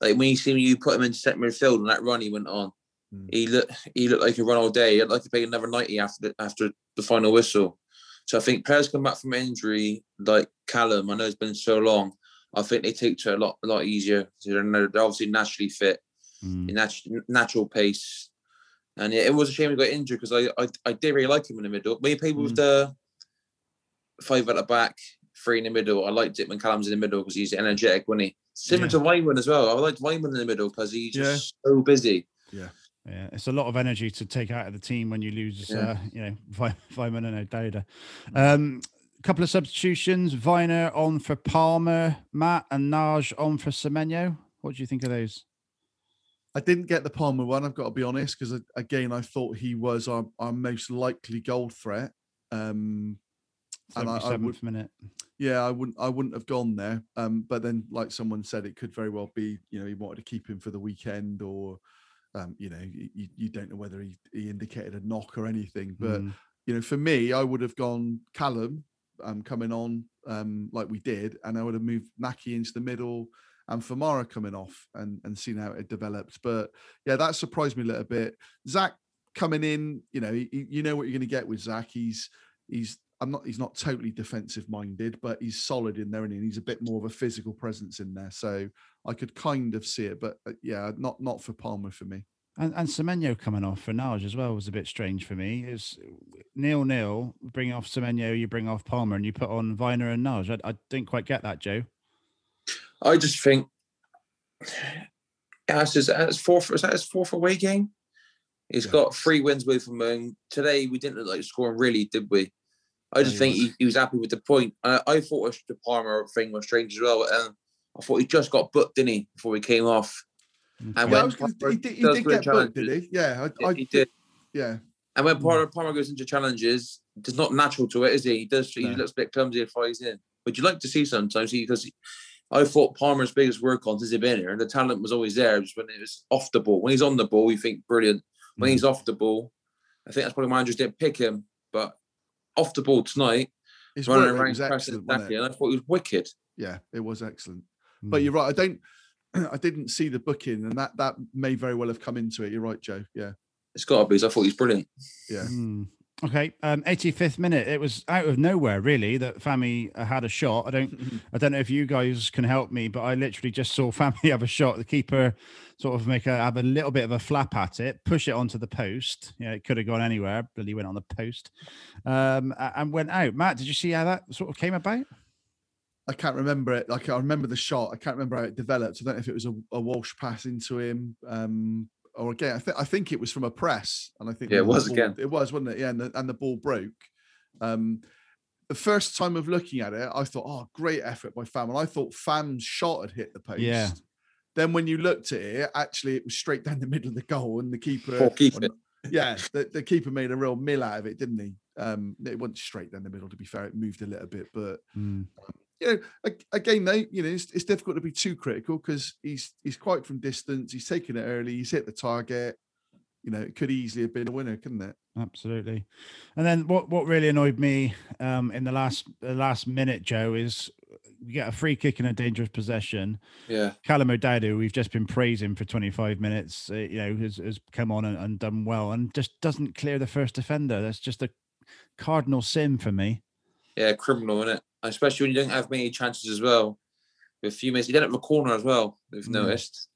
like when you see him, you put him in set midfield and that run he went on, Mm. he looked he looked like he run all day. He looked like he played another ninety after the, after the final whistle. So I think players come back from injury like Callum. I know it's been so long. I think they take to it a lot a lot easier. They're, they're obviously naturally fit, Mm. natural natural pace. And yeah, it was a shame he got injured because I, I I did really like him in the middle. When he played with the five at the back, three in the middle, I liked it when Callum's in the middle because he's energetic, wasn't he? Similar Yeah. to Weimann as well. I liked Weimann in the middle because he's Yeah. just so busy. Yeah, it's a lot of energy to take out of the team when you lose, Yeah. uh, you know, Weimann and O'Dowda. Um, a couple of substitutions: Vyner on for Palmer, Matt, and Naj on for Semenyo. What do you think of those? I didn't get the Palmer one. I've got to be honest, because again, I thought he was our, our most likely goal threat. Um, And I- I would- minute. yeah, I wouldn't I wouldn't have gone there. Um, but then, like someone said, it could very well be you know he wanted to keep him for the weekend, or um, you know you, you don't know whether he, he indicated a knock or anything. But Mm. you know, for me, I would have gone Callum um, coming on um, like we did, and I would have moved Nahki into the middle and Famara coming off and and seen how it developed. But yeah, that surprised me a little bit. Zach coming in, you know, you, you know what you're going to get with Zach. He's he's I'm not he's not totally defensive minded, but he's solid in there and he's a bit more of a physical presence in there. So I could kind of see it, but uh, yeah, not not for Palmer for me. And, and Semenyo coming off for Naj as well was a bit strange for me. It's nil nil. Bring off Semenyo, you bring off Palmer, and you put on Vyner and Naj. I, I didn't quite get that, Joe. I just think yeah, it's his, it's fourth, is that his fourth away game? He's Yeah. got three wins away from him. Today we didn't look like scoring really, did we? I just he think was. he, he was happy with the point. I, I thought the Palmer thing was strange as well. And I thought he just got booked, didn't he, before he came off? And Yeah, when was gonna, Palmer he did, he did get booked, did challenges- he? Yeah, I, I he did. Yeah, And when Palmer, Palmer goes into challenges, it's not natural to it, is he? He does. He No. looks a bit clumsy if he's in. But you like to see sometimes because he, I thought Palmer's biggest work on since he's been here, and the talent was always there. Just when it was off the ball, when he's on the ball, you think brilliant. When Mm. he's off the ball, I think that's probably why managers didn't pick him. But off the ball tonight, his running around pressing exactly, and I thought he was wicked. Yeah, it was excellent. Mm. But you're right. I don't. I didn't see the booking, and that that may very well have come into it. You're right, Joe. Yeah, It's got to be. 'cause I thought he's brilliant. yeah. Mm. Okay, um, 85th minute. It was out of nowhere, really, that Fami uh, had a shot. I don't, I don't know if you guys can help me, but I literally just saw Fami have a shot. The keeper sort of make a have a little bit of a flap at it, push it onto the post. Yeah, it could have gone anywhere. but he went on the post, um, and went out. Matt, did you see how that sort of came about? I can't remember it. Like I remember the shot. I can't remember how it developed. I don't know if it was a, a Walsh pass into him, um, or again. I think I think it was from a press, and I think Yeah, it was ball- again. It was, wasn't it? Yeah, and the, and the ball broke. Um, the first time of looking at it, I thought, "Oh, great effort by Fam," and I thought Fam's shot had hit the post. Yeah. Then when you looked at it, actually, it was straight down the middle of the goal, and the keeper. Poor keeper. or Yeah, the, the keeper made a real mill out of it, didn't he? Um, it went straight down the middle. To be fair, it moved a little bit, but Mm. You know, again, though, you know, it's, it's difficult to be too critical because he's he's quite from distance. He's taken it early. He's hit the target. You know, it could easily have been a winner, couldn't it? Absolutely. And then what what really annoyed me um, in the last the last minute, Joe, is you get a free kick in a dangerous possession. Yeah. Callum O'Dowda, who we've just been praising for 25 minutes, uh, you know, has, has come on and, and done well and just doesn't clear the first defender. That's just a cardinal sin for me. Yeah, criminal, isn't it? Especially when you don't have many chances as well. With a few minutes, you don't have a corner as well. We've Mm. noticed.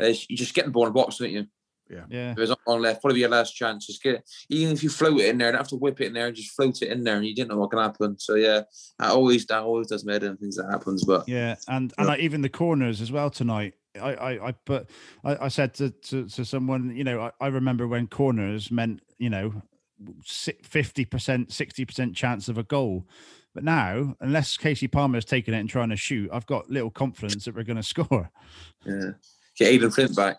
Uh, you just get the ball in the box, don't you? Yeah. If there's not one left, probably your last chance. Just get it. Even if you float it in there, you don't have to whip it in there. And just float it in there, and you didn't know what can happen. So yeah, that always that always does me head in things that happens. But Yeah, and and like even the corners as well tonight. I I, I but I, I said to, to to someone, you know, I, I remember when corners meant you know fifty percent, sixty percent chance of a goal. But now, unless Kasey Palmer's taking it and trying to shoot, I've got little confidence that we're going to score. yeah, get Aden Flint back.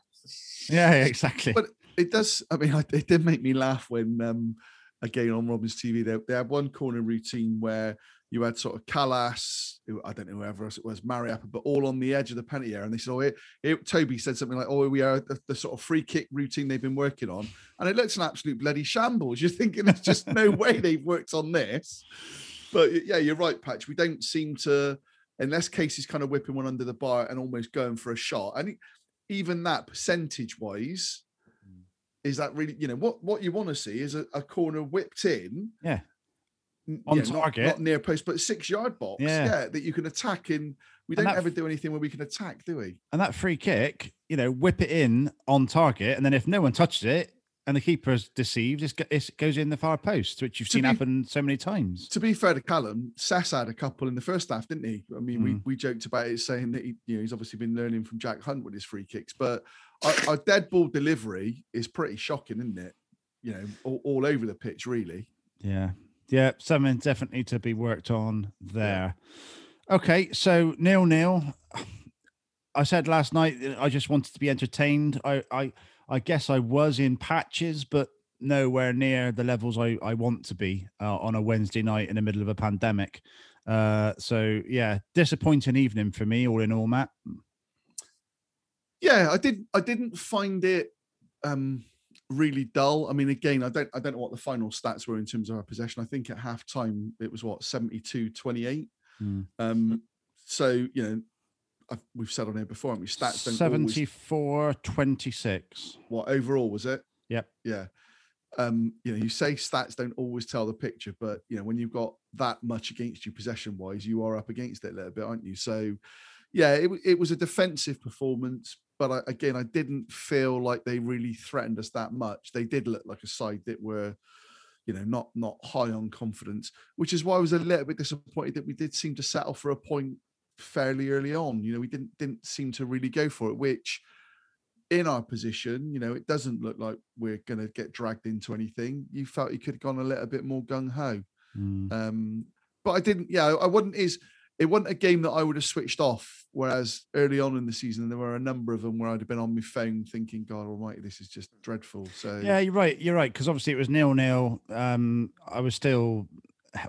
Yeah, exactly. But it does. I mean, it did make me laugh when, um, again, on Robin's TV, they, they had one corner routine where you had sort of Kalas, who I don't know whoever else it was, Mariappa, but all on the edge of the penalty area. And they said, "Oh, it, it, Toby said something like, "Oh, we are the, the sort of free kick routine they've been working on," and it looks an absolute bloody shambles. You're thinking there's just no way they've worked on this. But yeah, you're right, Patch. We don't seem to, unless Kasey's kind of whipping one under the bar and almost going for a shot, and even that percentage wise mm. is that really you know what what you want to see is a, a corner whipped in Yeah. On yeah, not- target. not, near post but six yard box Yeah. yeah. that you can attack in we don't that ever do anything where we can attack do we and that free kick, you know, whip it in on target, and then if no one touches it and the keeper is deceived, it goes in the far post, which you've To seen be- happen so many times. to be fair to Callum Sass had a couple in the first half didn't he I mean we Mm. we joked about it saying that he you know he's obviously been learning from Jack Hunt with his free kicks but our, our dead ball delivery is pretty shocking isn't it you know all, all over the pitch really Yeah. Yeah. Something definitely to be worked on there. Okay. So nil nil. I said last night I just wanted to be entertained. I, I, I guess I was in patches, but nowhere near the levels I, I want to be uh, on a Wednesday night in the middle of a pandemic. Uh, so yeah, disappointing evening for me, all in all, Matt. yeah i did i didn't find it um really dull i mean again i don't i don't know what the final stats were in terms of our possession i think at halftime it was what 72 28 Hmm. um so you know we've said on here before haven't we? Stats don't always 74 26. what overall was it? Yep. yeah. Um you know you say stats don't always tell the picture but you know when you've got that much against you possession wise you are up against it a little bit aren't you? So yeah it, it was a defensive performance but I, again i didn't feel like they really threatened us that much. They did look like a side that were you know not not high on confidence which is why i was a little bit disappointed that we did seem to settle for a point fairly early on you know we didn't didn't seem to really go for it which in our position, you know, it doesn't look like we're going to get dragged into anything. You felt you could have gone a little bit more gung ho. Mm. Um, but I didn't. Yeah, I wouldn't. Is it wasn't a game that I would have switched off. Whereas early on in the season, there were a number of them where I'd have been on my phone thinking, "God Almighty, this is just dreadful." So Yeah, you're right. You're right because obviously it was nil nil. Um, I was still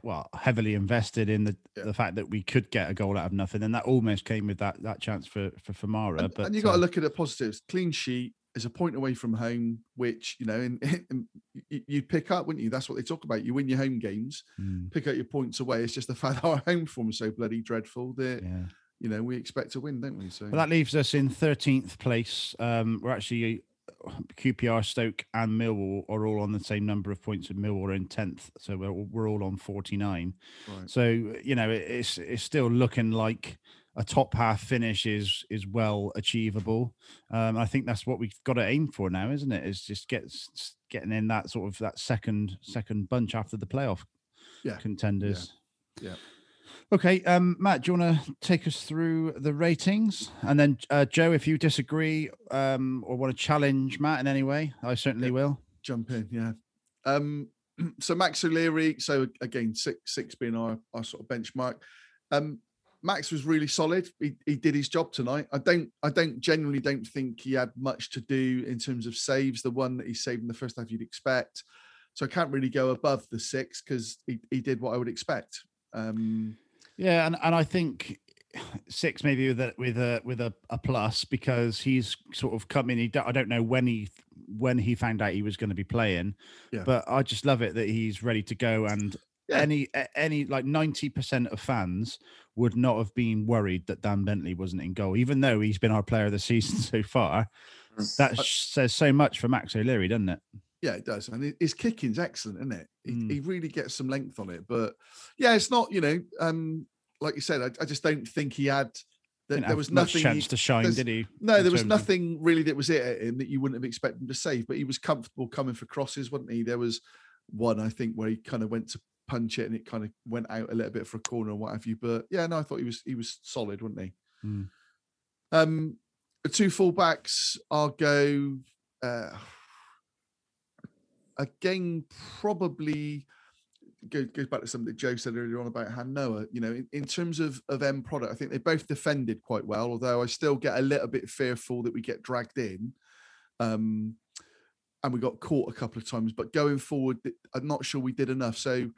well heavily invested in the Yeah. the fact that we could get a goal out of nothing, and that almost came with that that chance for for Famara. and, but and you got uh, to look at the positives. Clean sheet is a point away from home, which you know, you- you'd pick up, wouldn't you? That's what they talk about. You win your home games, mm, pick up your points away. It's just the fact our home form is so bloody dreadful that yeah. you know we expect to win, don't we? So Well, that leaves us in 13th place. Um, we're actually QPR, Stoke, and Millwall are all on the same number of points, and Millwall are in 10th. So we're, all- we're all on 49. right. So you know, it- it's it's still looking like a top half finish is is well achievable. Um, I think that's what we've got to aim for now, isn't it? Is just get getting in that sort of that second second bunch after the playoff Yeah, contenders. yeah. Okay, um, Matt, do you want to take us through the ratings, and then uh, Joe, if you disagree um, or want to challenge Matt in any way, I certainly will. jump in, yeah. Um, so Max O'Leary, so again, six six being our, our sort of benchmark. Um, Max was really solid. He, he did his job tonight. I don't I don't genuinely don't think he had much to do in terms of saves. The one that he saved in the first half you'd expect. So I can't really go above the six because he, he did what I would expect. Um, Yeah, and, and I think six maybe with a with a with a, a plus because he's sort of come in. He I don't know when he when he found out he was going to be playing, Yeah. but I just love it that he's ready to go. And Yeah. any any like ninety percent of fans would not have been worried that Dan Bentley wasn't in goal, even though he's been our player of the season so far. That I- says so much for Max O'Leary, doesn't it? Yeah, it does, and his kicking's excellent, isn't it? He, Mm. he really gets some length on it. But yeah, it's not you know, um, like you said, I, I just don't think he had. That there was nothing. chance he- to shine, did he? no, there was terms of- nothing really that was it at him that you wouldn't have expected him to save. But he was comfortable coming for crosses, wasn't he? There was one I think where he kind of went to punch it and it kind of went out a little bit for a corner or what have you. But yeah, no, I thought he was he was solid, wasn't he? Mm. Um, the two fullbacks, I'll go. Uh, again, probably go, goes back to something that Joe said earlier on about Han Noah. You know, in, in terms of of end product, I think they both defended quite well. Although I still get a little bit fearful that we get dragged in. Um, and we got caught a couple of times, but going forward, I'm not sure we did enough. So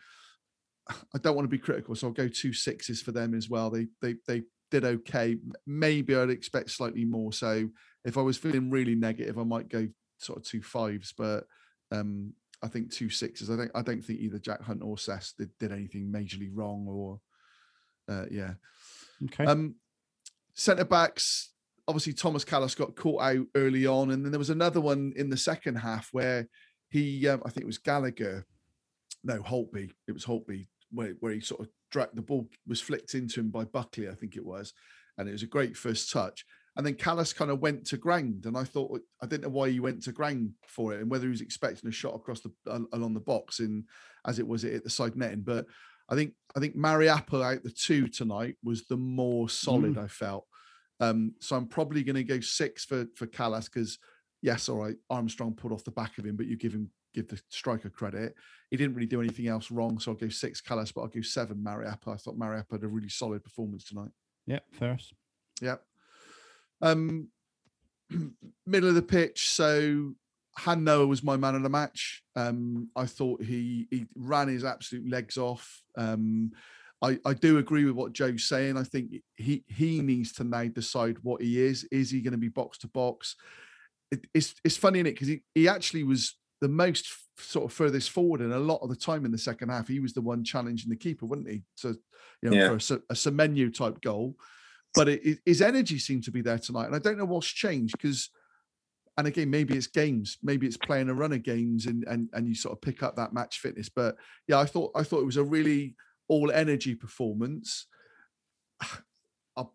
I don't want to be critical, so I'll go two sixes for them as well. They they they did okay. Maybe I'd expect slightly more. So if I was feeling really negative, I might go sort of two fives, but um, I think two sixes. I don't I don't think either Jack Hunt or Sess did, did anything majorly wrong or uh, yeah. Okay. Um, centre backs, obviously Tomas Kalas got caught out early on, and then there was another one in the second half where he, um, I think it was Gallagher, no Holtby, it was Holtby, where, where he sort of dragged the ball was flicked into him by Buckley, I think it was, and it was a great first touch. And then Kalas kind of went to ground, and I thought I didn't know why he went to ground for it, and whether he was expecting a shot across the along the box, and as it was it at the side netting. But I think I think Mariappa out the two tonight was the more solid. I felt. Um, so I'm probably going to go six for for Kalas because yes, all right, Armstrong pulled off the back of him, but you give him give the striker credit. He didn't really do anything else wrong, so I'll go six Kalas, but I'll go seven Mariappa. I thought Mariappa had a really solid performance tonight. Yep, first. Yeah. Um, middle of the pitch. So Han Noah was my man of the match. Um, I thought he he ran his absolute legs off. Um, I, I do agree with what Joe's saying. I think he he needs to now decide what he is. Is he going to be box to box? It, it's it's funny in it because he, he actually was the most f- sort of furthest forward, and a lot of the time in the second half, he was the one challenging the keeper, wasn't he? So you know, Yeah. for a, a Semenyo type goal but it, it- his energy seemed to be there tonight. And I don't know what's changed because, and again, maybe it's games, maybe it's playing a run of games, and and and you sort of pick up that match fitness. But yeah, I thought I thought it was a really all energy performance. I'll,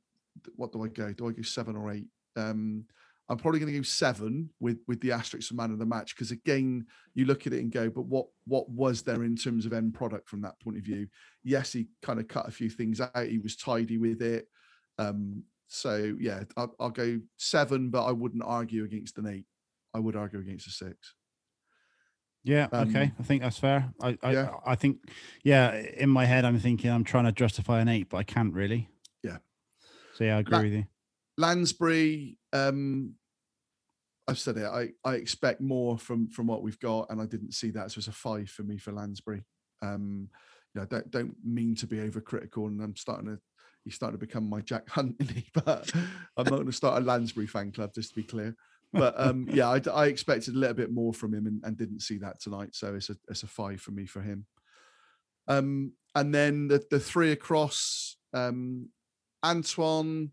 what do I go? Do I go seven or eight? Um, I'm probably going to go seven with with the asterisk for man of the match because again, you look at it and go, but what what was there in terms of end product from that point of view? Yes, he kind of cut a few things out. He was tidy with it. Um, so yeah, I'll, I'll go seven, but I wouldn't argue against an eight. I would argue against a six. Yeah, okay. Um, I think that's fair. I, I yeah. I think yeah, in my head I'm thinking I'm trying to justify an eight, but I can't really. Yeah. So yeah, I agree La- with you. Lansbury, um, I've said it. I, I expect more from from what we've got, and I didn't see that. So it's a five for me for Lansbury. Um, you know, don't don't mean to be overcritical, and I'm starting to he's starting to become my Jack Hunt, but I'm not going to start a Lansbury fan club, just to be clear. But um, yeah, I, I expected a little bit more from him, and, and didn't see that tonight. So it's a it's a five for me for him. Um, and then the the three across, um, Antoine.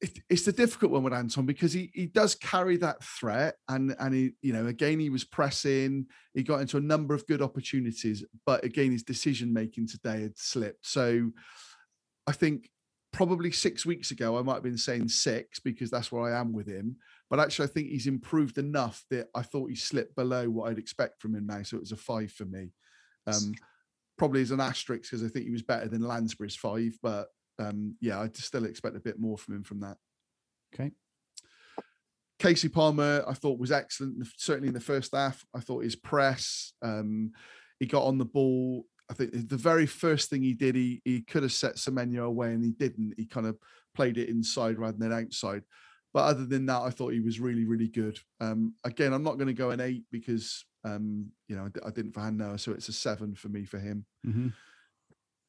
It, it's the difficult one with Anton because he he does carry that threat, and and he you know again he was pressing, he got into a number of good opportunities, but again his decision making today had slipped. So I think probably six weeks ago I might have been saying six because that's where I am with him, but actually I think he's improved enough that I thought he slipped below what I'd expect from him now, so it was a five for me. Um, probably as an asterisk because I think he was better than Lansbury's five, but um, yeah, I still expect a bit more from him from that. Okay. Casey Palmer, I thought was excellent. Certainly in the first half, I thought his press, um, he got on the ball. I think the very first thing he did, he he could have set Semenyo away, and he didn't. He kind of played it inside rather than outside. But other than that, I thought he was really, really good. Um, again, I'm not going to go an eight because um, you know I, I didn't for Noah, so it's a seven for me for him. hmm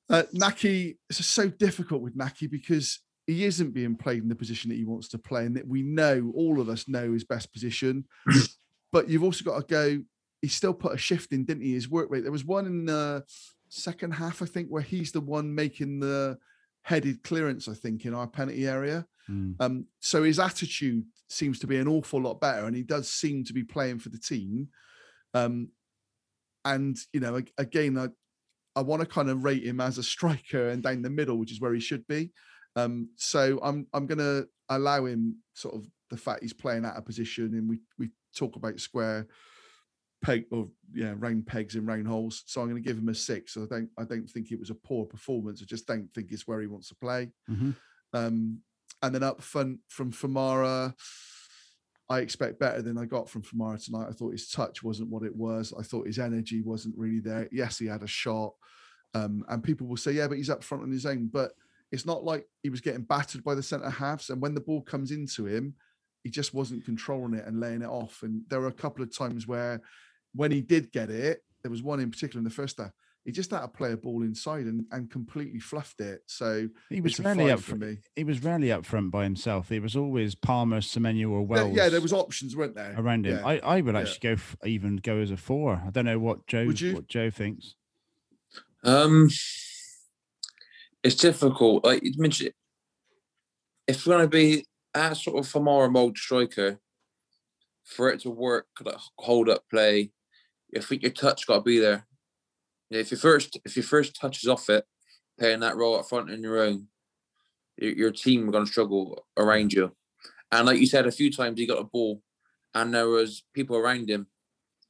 Uh, Nahki, it's just so difficult with Nahki because he isn't being played in the position that he wants to play, and that we know all of us know his best position. but you've also got to go. He still put a shift in, didn't he? His work rate. There was one in the second half, I think, where he's the one making the headed clearance. I think in our penalty area. Mm. Um, so his attitude seems to be an awful lot better, and he does seem to be playing for the team. Um, and you know, again, I I want to kind of rate him as a striker and down the middle, which is where he should be. Um, so I'm I'm going to allow him sort of the fact he's playing out of position, and we we talk about square peg or yeah round pegs in round holes. So I'm going to give him a six. So I don't I don't think it was a poor performance. I just don't think it's where he wants to play. hmm Um, and then up front from Famara, I expect better than I got from Famara tonight. I thought his touch wasn't what it was. I thought his energy wasn't really there. Yes, he had a shot. Um, and people will say, yeah, but he's up front on his own. But it's not like he was getting battered by the centre halves. And when the ball comes into him, he just wasn't controlling it and laying it off. And there were a couple of times where when he did get it, there was one in particular in the first half. He just had to play a ball inside and, and completely fluffed it. So He was it's rarely up for for me. He was rarely up front by himself. It was always Palmer, Semenyo, or Yeah, Wells. yeah, there was options, weren't there? around him. Yeah. I, I would yeah. actually go f- even go as a four. I don't know what Joe Would you? what Joe thinks. Um, it's difficult. Like you mentioned, if we're going to be at sort of Famara mode striker, for it to work, like hold up play, I think your touch got to be there. If your first, if your first touch is off it, playing that role up front in your own, your, your team are going to struggle around you. And like you said, a few times he got a ball, and there was people around him.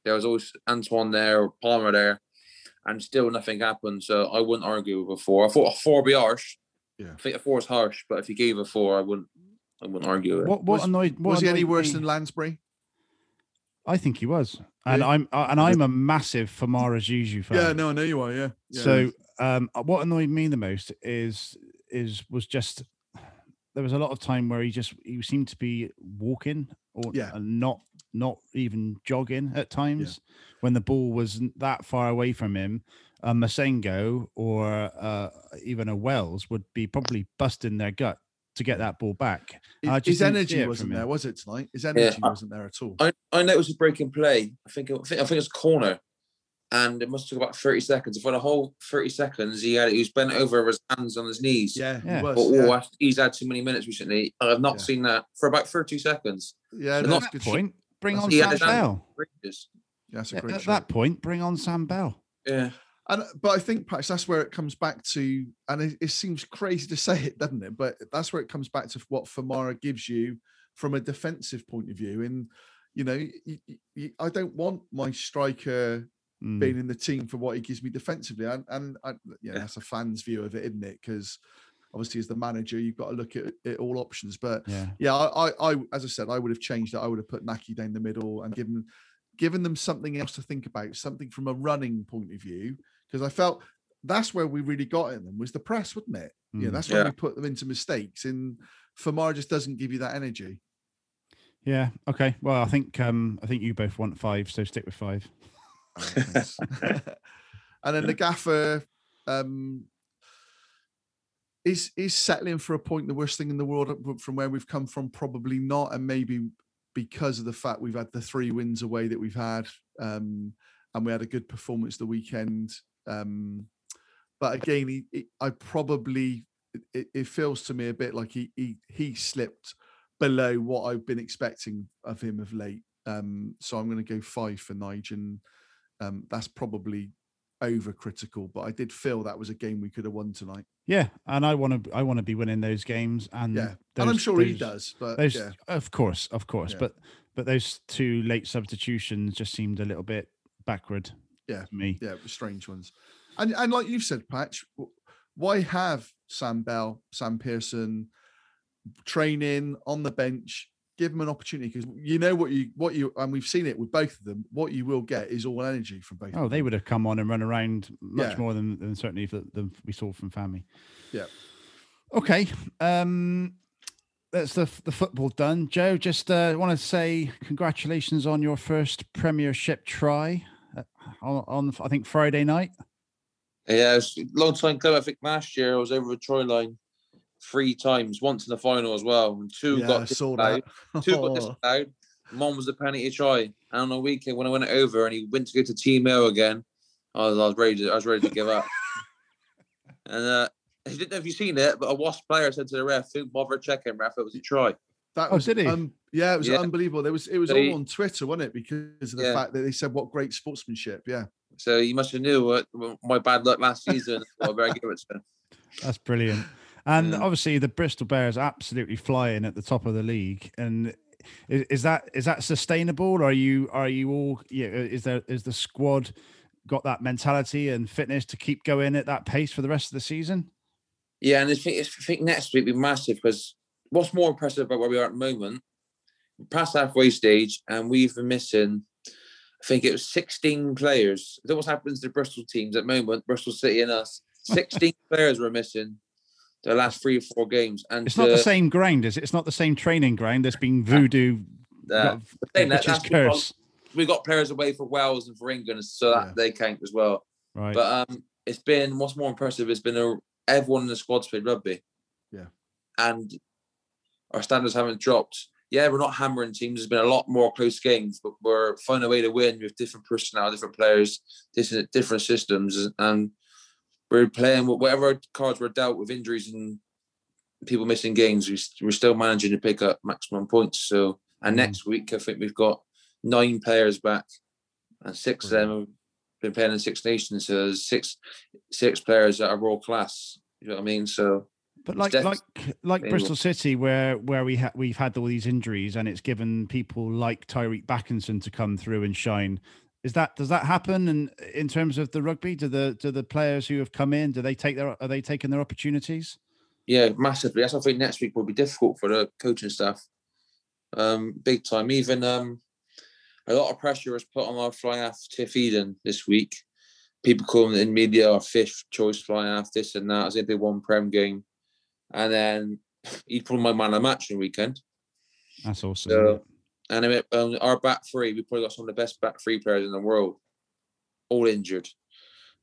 There was always Antoine there, or Palmer there, and still nothing happened. So I wouldn't argue with a four. I thought a four would be harsh. Yeah. I think a four is harsh, but if you gave a four, I wouldn't. I wouldn't argue it. What what Was- annoyed? What was he any worse me- than Lansbury? I think he was, and Yeah. I'm uh, and I'm a massive Famara Diédhiou fan. Yeah, no, I know you are. Yeah. yeah. So um, uh, what annoyed me the most is is was just there was a lot of time where he just he seemed to be walking or Yeah. and not not even jogging at times when the ball wasn't that far away from him. A Massengo or uh, even a Wells would be probably busting their gut to get that ball back. Uh, his- I his energy wasn't there, was it tonight? His energy I- wasn't there at all. I, I know it was a breaking play. I think it, I think I think it's corner, and it must have took about thirty seconds. For the whole thirty seconds, he had he was bent over with his hands on his knees. yeah, Yeah. he was. But yeah. oh, he's had too many minutes recently. I've not Yeah. seen that for about thirty seconds. yeah, At that's At good. point, bring That's on Sam Bell. Yeah, that's a great At shout. that point, bring on Sam Bell. Yeah, And but I think perhaps that's where it comes back to, and it, it seems crazy to say it, doesn't it? But that's where it comes back to what Famara gives you from a defensive point of view. And you know, I don't want my striker Mm. being in the team for what he gives me defensively. And and I, yeah, Yeah. that's a fan's view of it, isn't it? Because obviously as the manager, you've got to look at, at all options. But Yeah. yeah, I, I, I, as I said, I would have changed it. I would have put Nahki down the middle and given given them something else to think about, something from a running point of view, because I felt that's where we really got in them was the press, wasn't it? Yeah, Mm. that's where Yeah. we put them into mistakes, and Famar just doesn't give you that energy. Yeah. Okay. Well, I think um I think you both want five, so stick with five. Oh, and then the gaffer um, is is settling for a point the worst thing in the world uh, from where we've come from. Probably not, and maybe because of the fact we've had the three wins away that we've had, um, and we had a good performance the weekend. Um, but again, he, he, I probably it, it feels to me a bit like he he he slipped below what I've been expecting of him of late. Um, so I'm going to go five for Nigel. Um, that's probably overcritical, but I did feel that was a game we could have won tonight. Yeah, and I want to I want to be winning those games, and Yeah, and I'm those- sure he does. But Those, yeah, of course, of course, Yeah. but but those two late substitutions just seemed a little bit backward. Yeah. me. yeah, strange ones. And and like you've said, Patch, why have Sam Bell, Sam Pearson training on the bench? Give them an opportunity because you know what you what you and we've seen it with both of them. What you will get is all energy from both. Oh, they would have come on and run around much Yeah. more than, than certainly the, than we saw from Family. Yeah. Okay. Um, that's the the football done. Joe, just uh, want to say congratulations on your first Premiership try on, on I think Friday night. Yeah, it's a long time coming. I think last year I was over the Troy line three times, once in the final as well, and two yeah, got saw disallowed. that. Two got disallowed. One was the penalty try. And on the weekend when I went over and he went to go to TMO again, I was, I was ready to I was ready to give up. and uh I didn't know if you've seen it, but a Wasp player said to the ref, "Don't bother checking, ref. It was a try." That Oh, was did he? Um, yeah, it was Yeah. unbelievable. There was it was So he- all on Twitter, wasn't it? Because of the Yeah. fact that they said what great sportsmanship. Yeah. So you must have knew what, my bad luck last season. I better give it to. That's brilliant. And Yeah. obviously, the Bristol Bears absolutely flying at the top of the league. And is, is that is that sustainable? Are you are you all? Yeah, is there is the squad got that mentality and fitness to keep going at that pace for the rest of the season? Yeah, and I think, I think next week will be massive because what's more impressive about where we are at the moment, past halfway stage, and we've been missing, I think it was 16 players. That what happens to the Bristol teams at the moment, Bristol City and us? 16 players were missing the last three or four games. And It's not the same ground, is it? It's not the same training ground There's been voodoo. uh, got- saying which is curse, we got players away for Wales and for England, so that Yeah. they count as well. right? But um, it's been what's more impressive has been a, everyone in the squad's played rugby. Yeah. And our standards haven't dropped. Yeah, we're not hammering teams. There's been a lot more close games, but we're finding a way to win with different personnel, different players, different different systems, and we're playing with whatever cards were dealt with injuries and people missing games. We're still managing to pick up maximum points. So, and Mm. next week I think we've got nine players back, and six of them have been playing in Six Nations. So there's six six players that are world class. You know what I mean? So But like like like Bristol City, where where we ha- we've had all these injuries, and it's given people like Tyreeq Bakinson to come through and shine. Is that does that happen? And in terms of the rugby, do the do the players who have come in, do they take their are they taking their opportunities? yeah, massively. That's I think next week will be difficult for the coaching staff. Um, big time. Even um, a lot of pressure was put on our fly half Tiff Eden this week. People calling in media our fifth choice fly half, this and that. As if they won Prem game. And then he put my man of the match in the weekend. That's awesome. So- isn't it? And um, our back three, we probably got some of the best back three players in the world, all injured.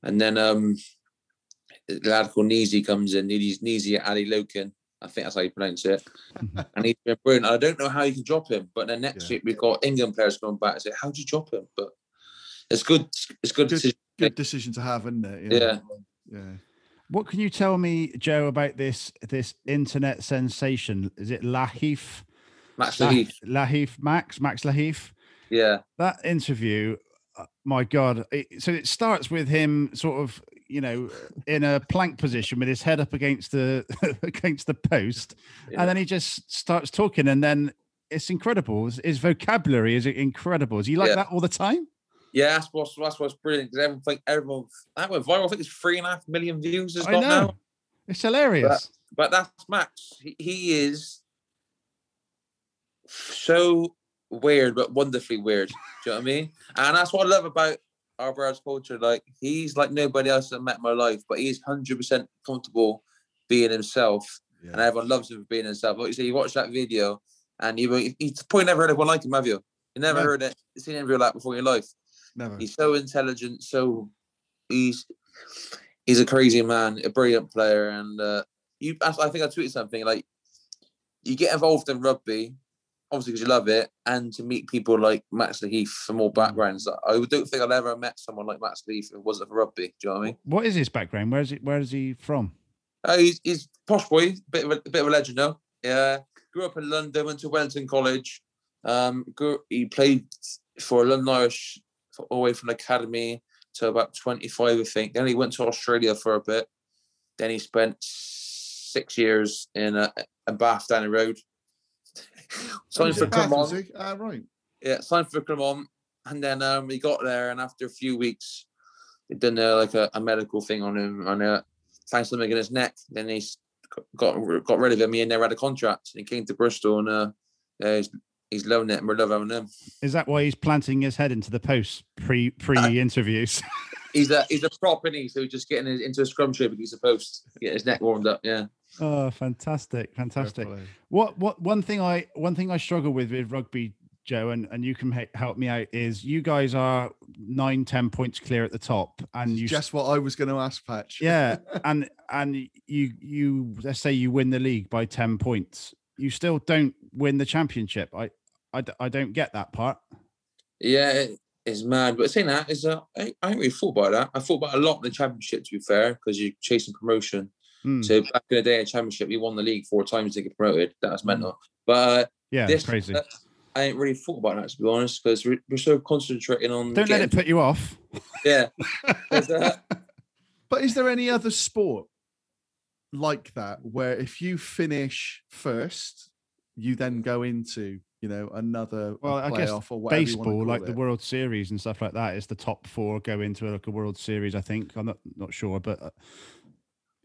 And then um, the lad called Neezy comes in, Neezy, Neezy Adeolokun. I think that's how you pronounce it. and he's been brilliant. I don't know how you can drop him, but then next Yeah. week we've got England players coming back and say, How'd you drop him? But it's good. It's good. Good, decision. good decision to have, isn't it? You know? Yeah. Yeah. What can you tell me, Joe, about this this internet sensation? Is it Lahiff? Max Lahiff. Lahiff Max Max Lahiff? Yeah. that interview uh, my god it, so it starts with him sort of you know in a plank position with his head up against the against the post Yeah. and then he just starts talking and then it's incredible his, his vocabulary is incredible is he like Yeah. that all the time Yeah, that's what's that's what's brilliant because everyone think everyone that went viral. I think it's three and a half million views it's I got know. now. it's hilarious but that's Max. He, he is so weird, but wonderfully weird. Do you know what I mean? And that's what I love about our brother's culture. Like he's like nobody else I've met in my life, but he's hundred percent comfortable being himself, Yeah. and everyone loves him for being himself. Like you say, you watch that video, and you he's probably never heard anyone like him, have you? You never No. heard it, seen anyone like that before in your life. Never. He's so intelligent, so he's he's a crazy man, a brilliant player, and uh, you. I think I tweeted something like you get involved in rugby, obviously because you love it, and to meet people like Max Heath from all backgrounds. I don't think I've ever met someone like Max Heath if it wasn't for rugby. Do you know what I mean? What is his background? Where is it? Where is he from? Oh, he's he's posh boy, bit of a, bit of a legend though. Yeah, grew up in London, went to Wellington College. Um, grew, he played for London Irish all the way from the academy to about twenty five, I think. Then he went to Australia for a bit. Then he spent six years in a, a Bath down the road. signed for it Bath, Come On. Ah, right. yeah, signed for Come On, and then um, he got there, and after a few weeks, they done uh, like a, a medical thing on him, and uh, found something in his neck. Then he's got got rid of him. He never had a contract, and he came to Bristol, and uh, he's he's loving it, and we're loving him. Is that why he's planting his head into the post pre pre interviews? He's a he's a prop, is he? So he's just getting his- into a scrum shape against the post, get his neck warmed up. Yeah, oh, fantastic, fantastic. Fair play. What what one thing I one thing I struggle with with rugby, Joe, and and you can help me out is you guys are nine ten points clear at the top, and you Just what I was going to ask, Patch. yeah, and and you you let's say you win the league by ten points, you still don't win the championship. I I, d- I don't get that part. yeah, it's mad. But saying that is, uh, I, I ain't really thought about that. I thought about a lot in the championship, to be fair, because you're chasing promotion. Hmm, So back in the day in championship, we won the league four times to get promoted. That was mental. But uh, yeah, this crazy. uh, I ain't really thought about that to be honest, because we're, we're so concentrating on. Don't let it put you off. Yeah. uh, But is there any other sport like that where if you finish first, you then go into you know another Well, I guess playoff or whatever Baseball, like the? World Series and stuff like that, is the top four go into like a World Series. I think I'm not not sure, but uh,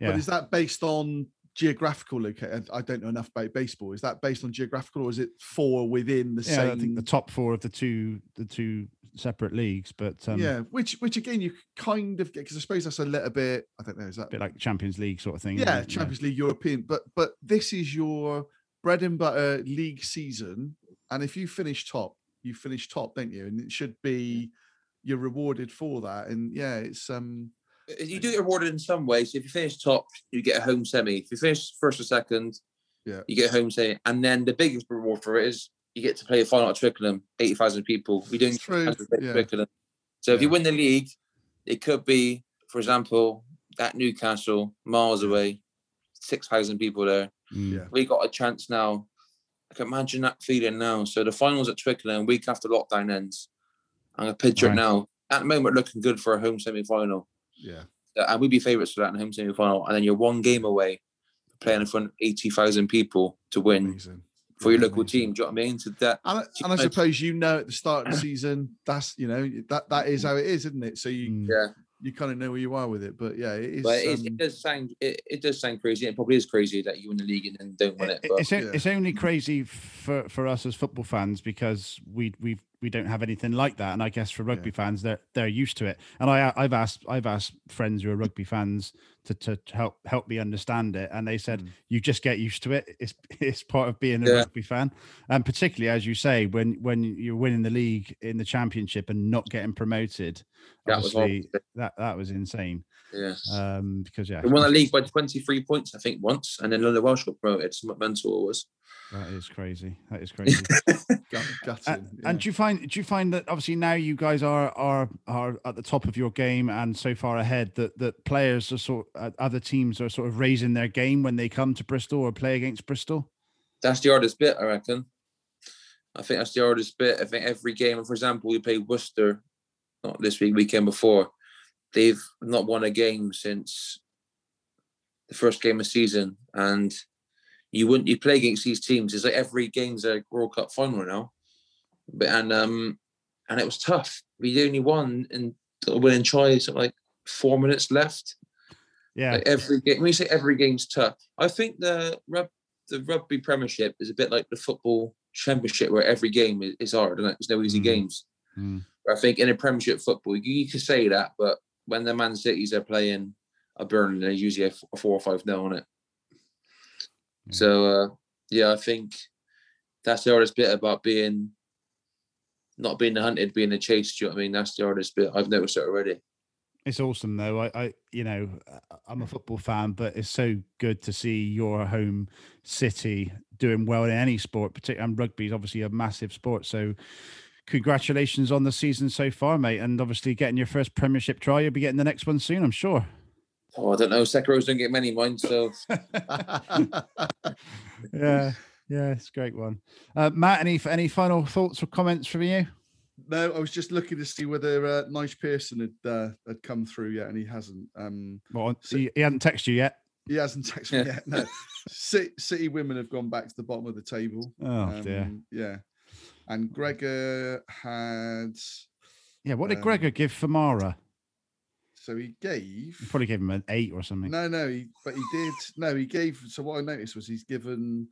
yeah, But is that based on geographical location? I don't know enough about baseball. Is that based on geographical or is it four within the yeah, same? I think the top four of the two the two separate leagues, but um, yeah, which which again you kind of get because I suppose that's a little bit. I don't know. Is that a bit like Champions League sort of thing. yeah, it? Champions League European, but but this is your bread and butter league season, and if you finish top, you finish top, don't you? And it should be you're rewarded for that. And yeah, it's um you do get rewarded in some ways. If you finish top, you get a home semi. If you finish first or second, Yeah. you get a home semi. And then the biggest reward for it is you get to play a final at Twickenham, 80,000 people. We doing It's true, yeah. Twickenham. So if you win the league, it could be, for example, at Newcastle, miles away, 6,000 people there. Mm. Yeah. We got a chance now. Can imagine that feeling now. So the finals at Twickenham, week after lockdown ends. I'm to picture Right. it now. At the moment, looking good for a home semi final yeah. Uh, and we'd be favourites for that in the home semi final. And then you're one game away playing in front of 80,000 people to win Amazing. for your local amazing. team. Do you know what I mean? So that, And, I- and I suppose you know at the start of the season, that's you know that that is how it is, isn't it? So you yeah. You kind of know where you are with it. But yeah, it is. But it, is, um, it does sound it, it does sound crazy. It probably is crazy that you win the league and then don't win it. It- But it's Yeah. it's only crazy for for us as football fans because we we we don't have anything like that, and I guess for rugby fans they're they're used to it. And I I've asked I've asked friends who are rugby fans to to to help help me understand it, and they said Mm. you just get used to it. It's it's part of being a Yeah. rugby fan, and particularly as you say when when you're winning the league in the championship and not getting promoted. that was Obviously, that that was insane. Yeah. Um, because yeah, We won the league by 23 points, I think, once, and then London Welsh got promoted. Somewhat mental it was. that is crazy. That is crazy. gutting, And, yeah. and do you find do you find that obviously now you guys are are are at the top of your game and so far ahead that that players are sort uh, other teams are sort of raising their game when they come to Bristol or play against Bristol. That's the hardest bit, I reckon. I think that's the hardest bit. I think every game, for example, we played Worcester, not this week, weekend before. They've not won a game since the first game of season, and you wouldn't you play against these teams. It's like every game's a World Cup final now, but and um and it was tough. We only won the winning try, something like four minutes left, Yeah. Like every game. When you say every game's tough, I think the rub, the rugby Premiership is a bit like the football Championship, where every game is, is hard, and there's no easy Mm. games. Mm. I think in a Premiership football, you, you can say that, but when the Man Cities are playing a Burnley, they usually have a four or five nil on it. Yeah. So uh, yeah, I think that's the hardest bit about being not being hunted, being the chased. Do you know what I mean? That's the hardest bit. I've noticed it already. It's awesome though. I, I, you know, I'm a football fan, but it's so good to see your home city doing well in any sport, particularly and rugby is obviously a massive sport. So, congratulations on the season so far, mate, and obviously getting your first Premiership try. You'll be getting the next one soon, I'm sure. Oh, I don't know. Sekiro's don't get many mine, so yeah, yeah, it's a great one. Uh, Matt, any any final thoughts or comments from you? no, I was just looking to see whether uh, Nige Pearson had uh, had come through yet, and he hasn't. Um, Well, So- he, he hadn't texted you yet. he hasn't texted me yet. No, City, City women have gone back to the bottom of the table. Oh dear. Um, Yeah, and Gregor had. Yeah, what did um, Gregor give for Mara? So he gave. You probably gave him an eight or something. No, no, he, but he did. No, he gave. So what I noticed was he's given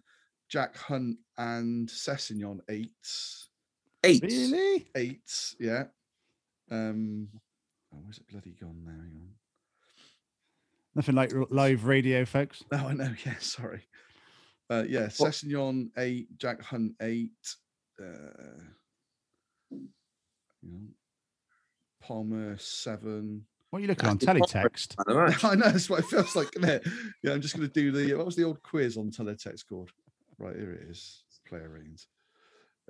Jack Hunt and Sessegnon eights. eight. Really? Eights, yeah. Um, oh, where's it bloody gone now? Hang on. Nothing like r- live radio, folks. No, I know. Yeah, sorry. Uh, yeah, Sessegnon eight, Jack Hunt eight. Uh, hang on. Palmer seven. What are you looking on? That's the problem. Teletext. Man of the match. I know that's what it feels like. Isn't it? Yeah, I'm just going to do the. What was the old quiz on teletext called? Right here it is. Player ratings.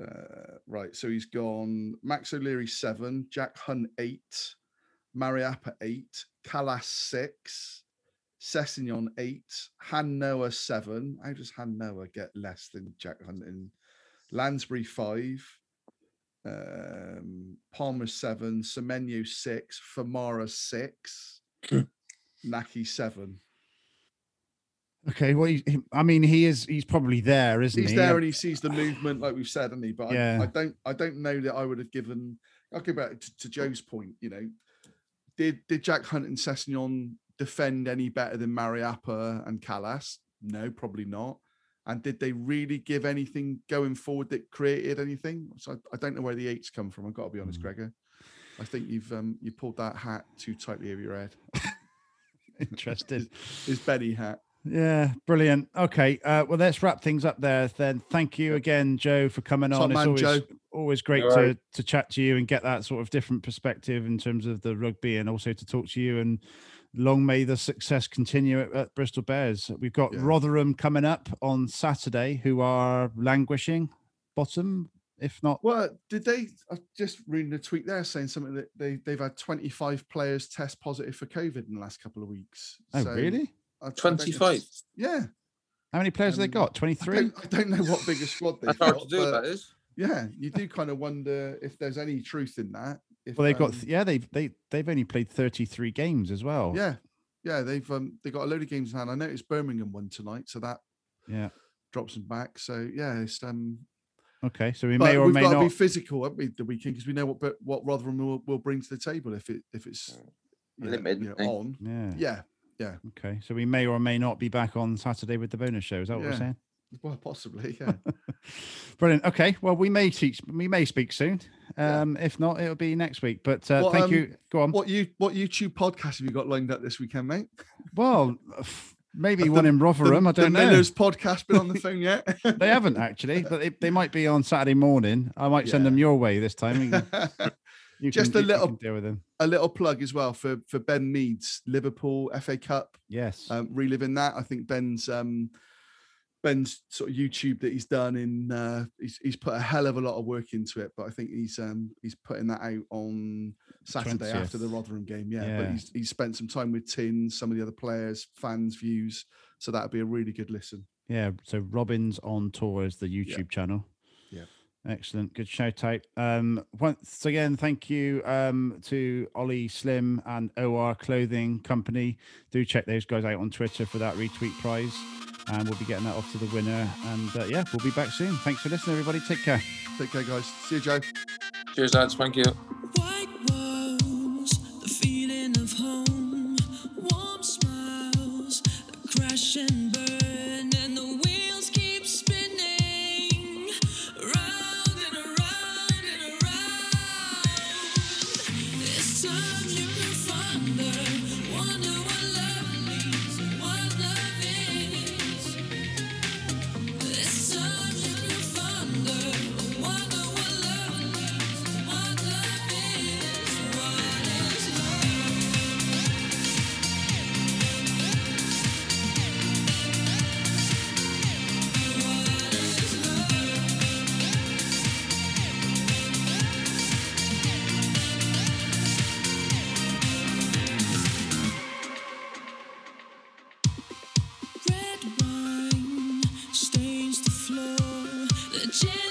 Uh, right, so he's gone. Max O'Leary seven, Jack Hunt eight, Mariappa eight, Kalas six, Sessegnon eight, Han Noah seven. How does Han Noah get less than Jack Hunt in Lansbury five? Um, Palmer seven, Semenyo six, Famara six, Nahki seven. Okay, well, he, he- I mean, he is. He's probably there, isn't He's he? He's there and he sees the movement, like we've said, hasn't he? But I, I don't, I don't know that I would have given. I'll go back to, to Joe's point. You know, did did Jack Hunt and Sessegnon defend any better than Mariappa and Kalas? No, probably not. And did they really give anything going forward that created anything? So I, I don't know where the eights come from. I've got to be honest, Mm. Gregor. I think you've um you pulled that hat too tightly over your head. interested. His Benny hat. Yeah, brilliant. Okay, uh, well, let's wrap things up there. Then, thank you again, Joe, for coming Top on. It's always Joe. always great All to right. to chat to you and get that sort of different perspective in terms of the rugby, and also to talk to you. And long may the success continue at, at Bristol Bears. We've got Yeah. Rotherham coming up on Saturday, who are languishing bottom, if not. Well, did they? I just reading a tweet there saying something that they they've had 25 players test positive for COVID in the last couple of weeks. Oh, So really? I- I 25. Yeah, How many players have they Um, got? I Twenty three. don't, I don't know what bigger squad they've That's hard to do, but that is. yeah, you do kind of wonder if there's any truth in that. If, Well, they've got um, th- yeah, they've they they've only played thirty three games as well. yeah, yeah, they've um they got a load of games in hand. I noticed Birmingham won tonight, so that yeah. drops them back. So yeah, it's um. Okay, so we may or we've may got to not. be physical, haven't we, the weekend because we know what but what Rotherham will, will bring to the table if it if it's you know, Limited, you know, on. Yeah. Yeah, yeah. Okay, so we may or may not be back on Saturday with the bonus show. Is that what we're saying? Well, possibly. Yeah. Brilliant. Okay, well we may teach, we may speak soon. Yeah. Um, if not, it'll be next week. But uh, What, thank um, you. Go on. What you what YouTube podcast have you got lined up this weekend, mate? Well, maybe Have one in Rotherham. I don't know. Miller's podcast been on the phone yet? They haven't actually, but they, they might be on Saturday morning. I might send them your way this time. You can, Just a little- can deal with them. a little plug as well for for Ben Meads Liverpool FA Cup Yes. um, reliving that. I think Ben's um, Ben's sort of YouTube that he's done in uh, he's, he's put a hell of a lot of work into it, but I think he's um, he's putting that out on Saturday after the Rotherham game. Yeah, Yeah. but he's he's spent some time with Tin, some of the other players, fans, views. So that'd be a really good listen. Yeah, so Robins on tour is the YouTube channel. Yeah. Excellent. Good shout out. Um, once again, thank you um, to Ollie Slim and OR Clothing Company. Do check those guys out on Twitter for that retweet prize. And we'll be getting that off to the winner. And uh, yeah, we'll be back soon. Thanks for listening, everybody. Take care. Take care, guys. See you, Joe. Cheers, lads. Thank you. floor. The.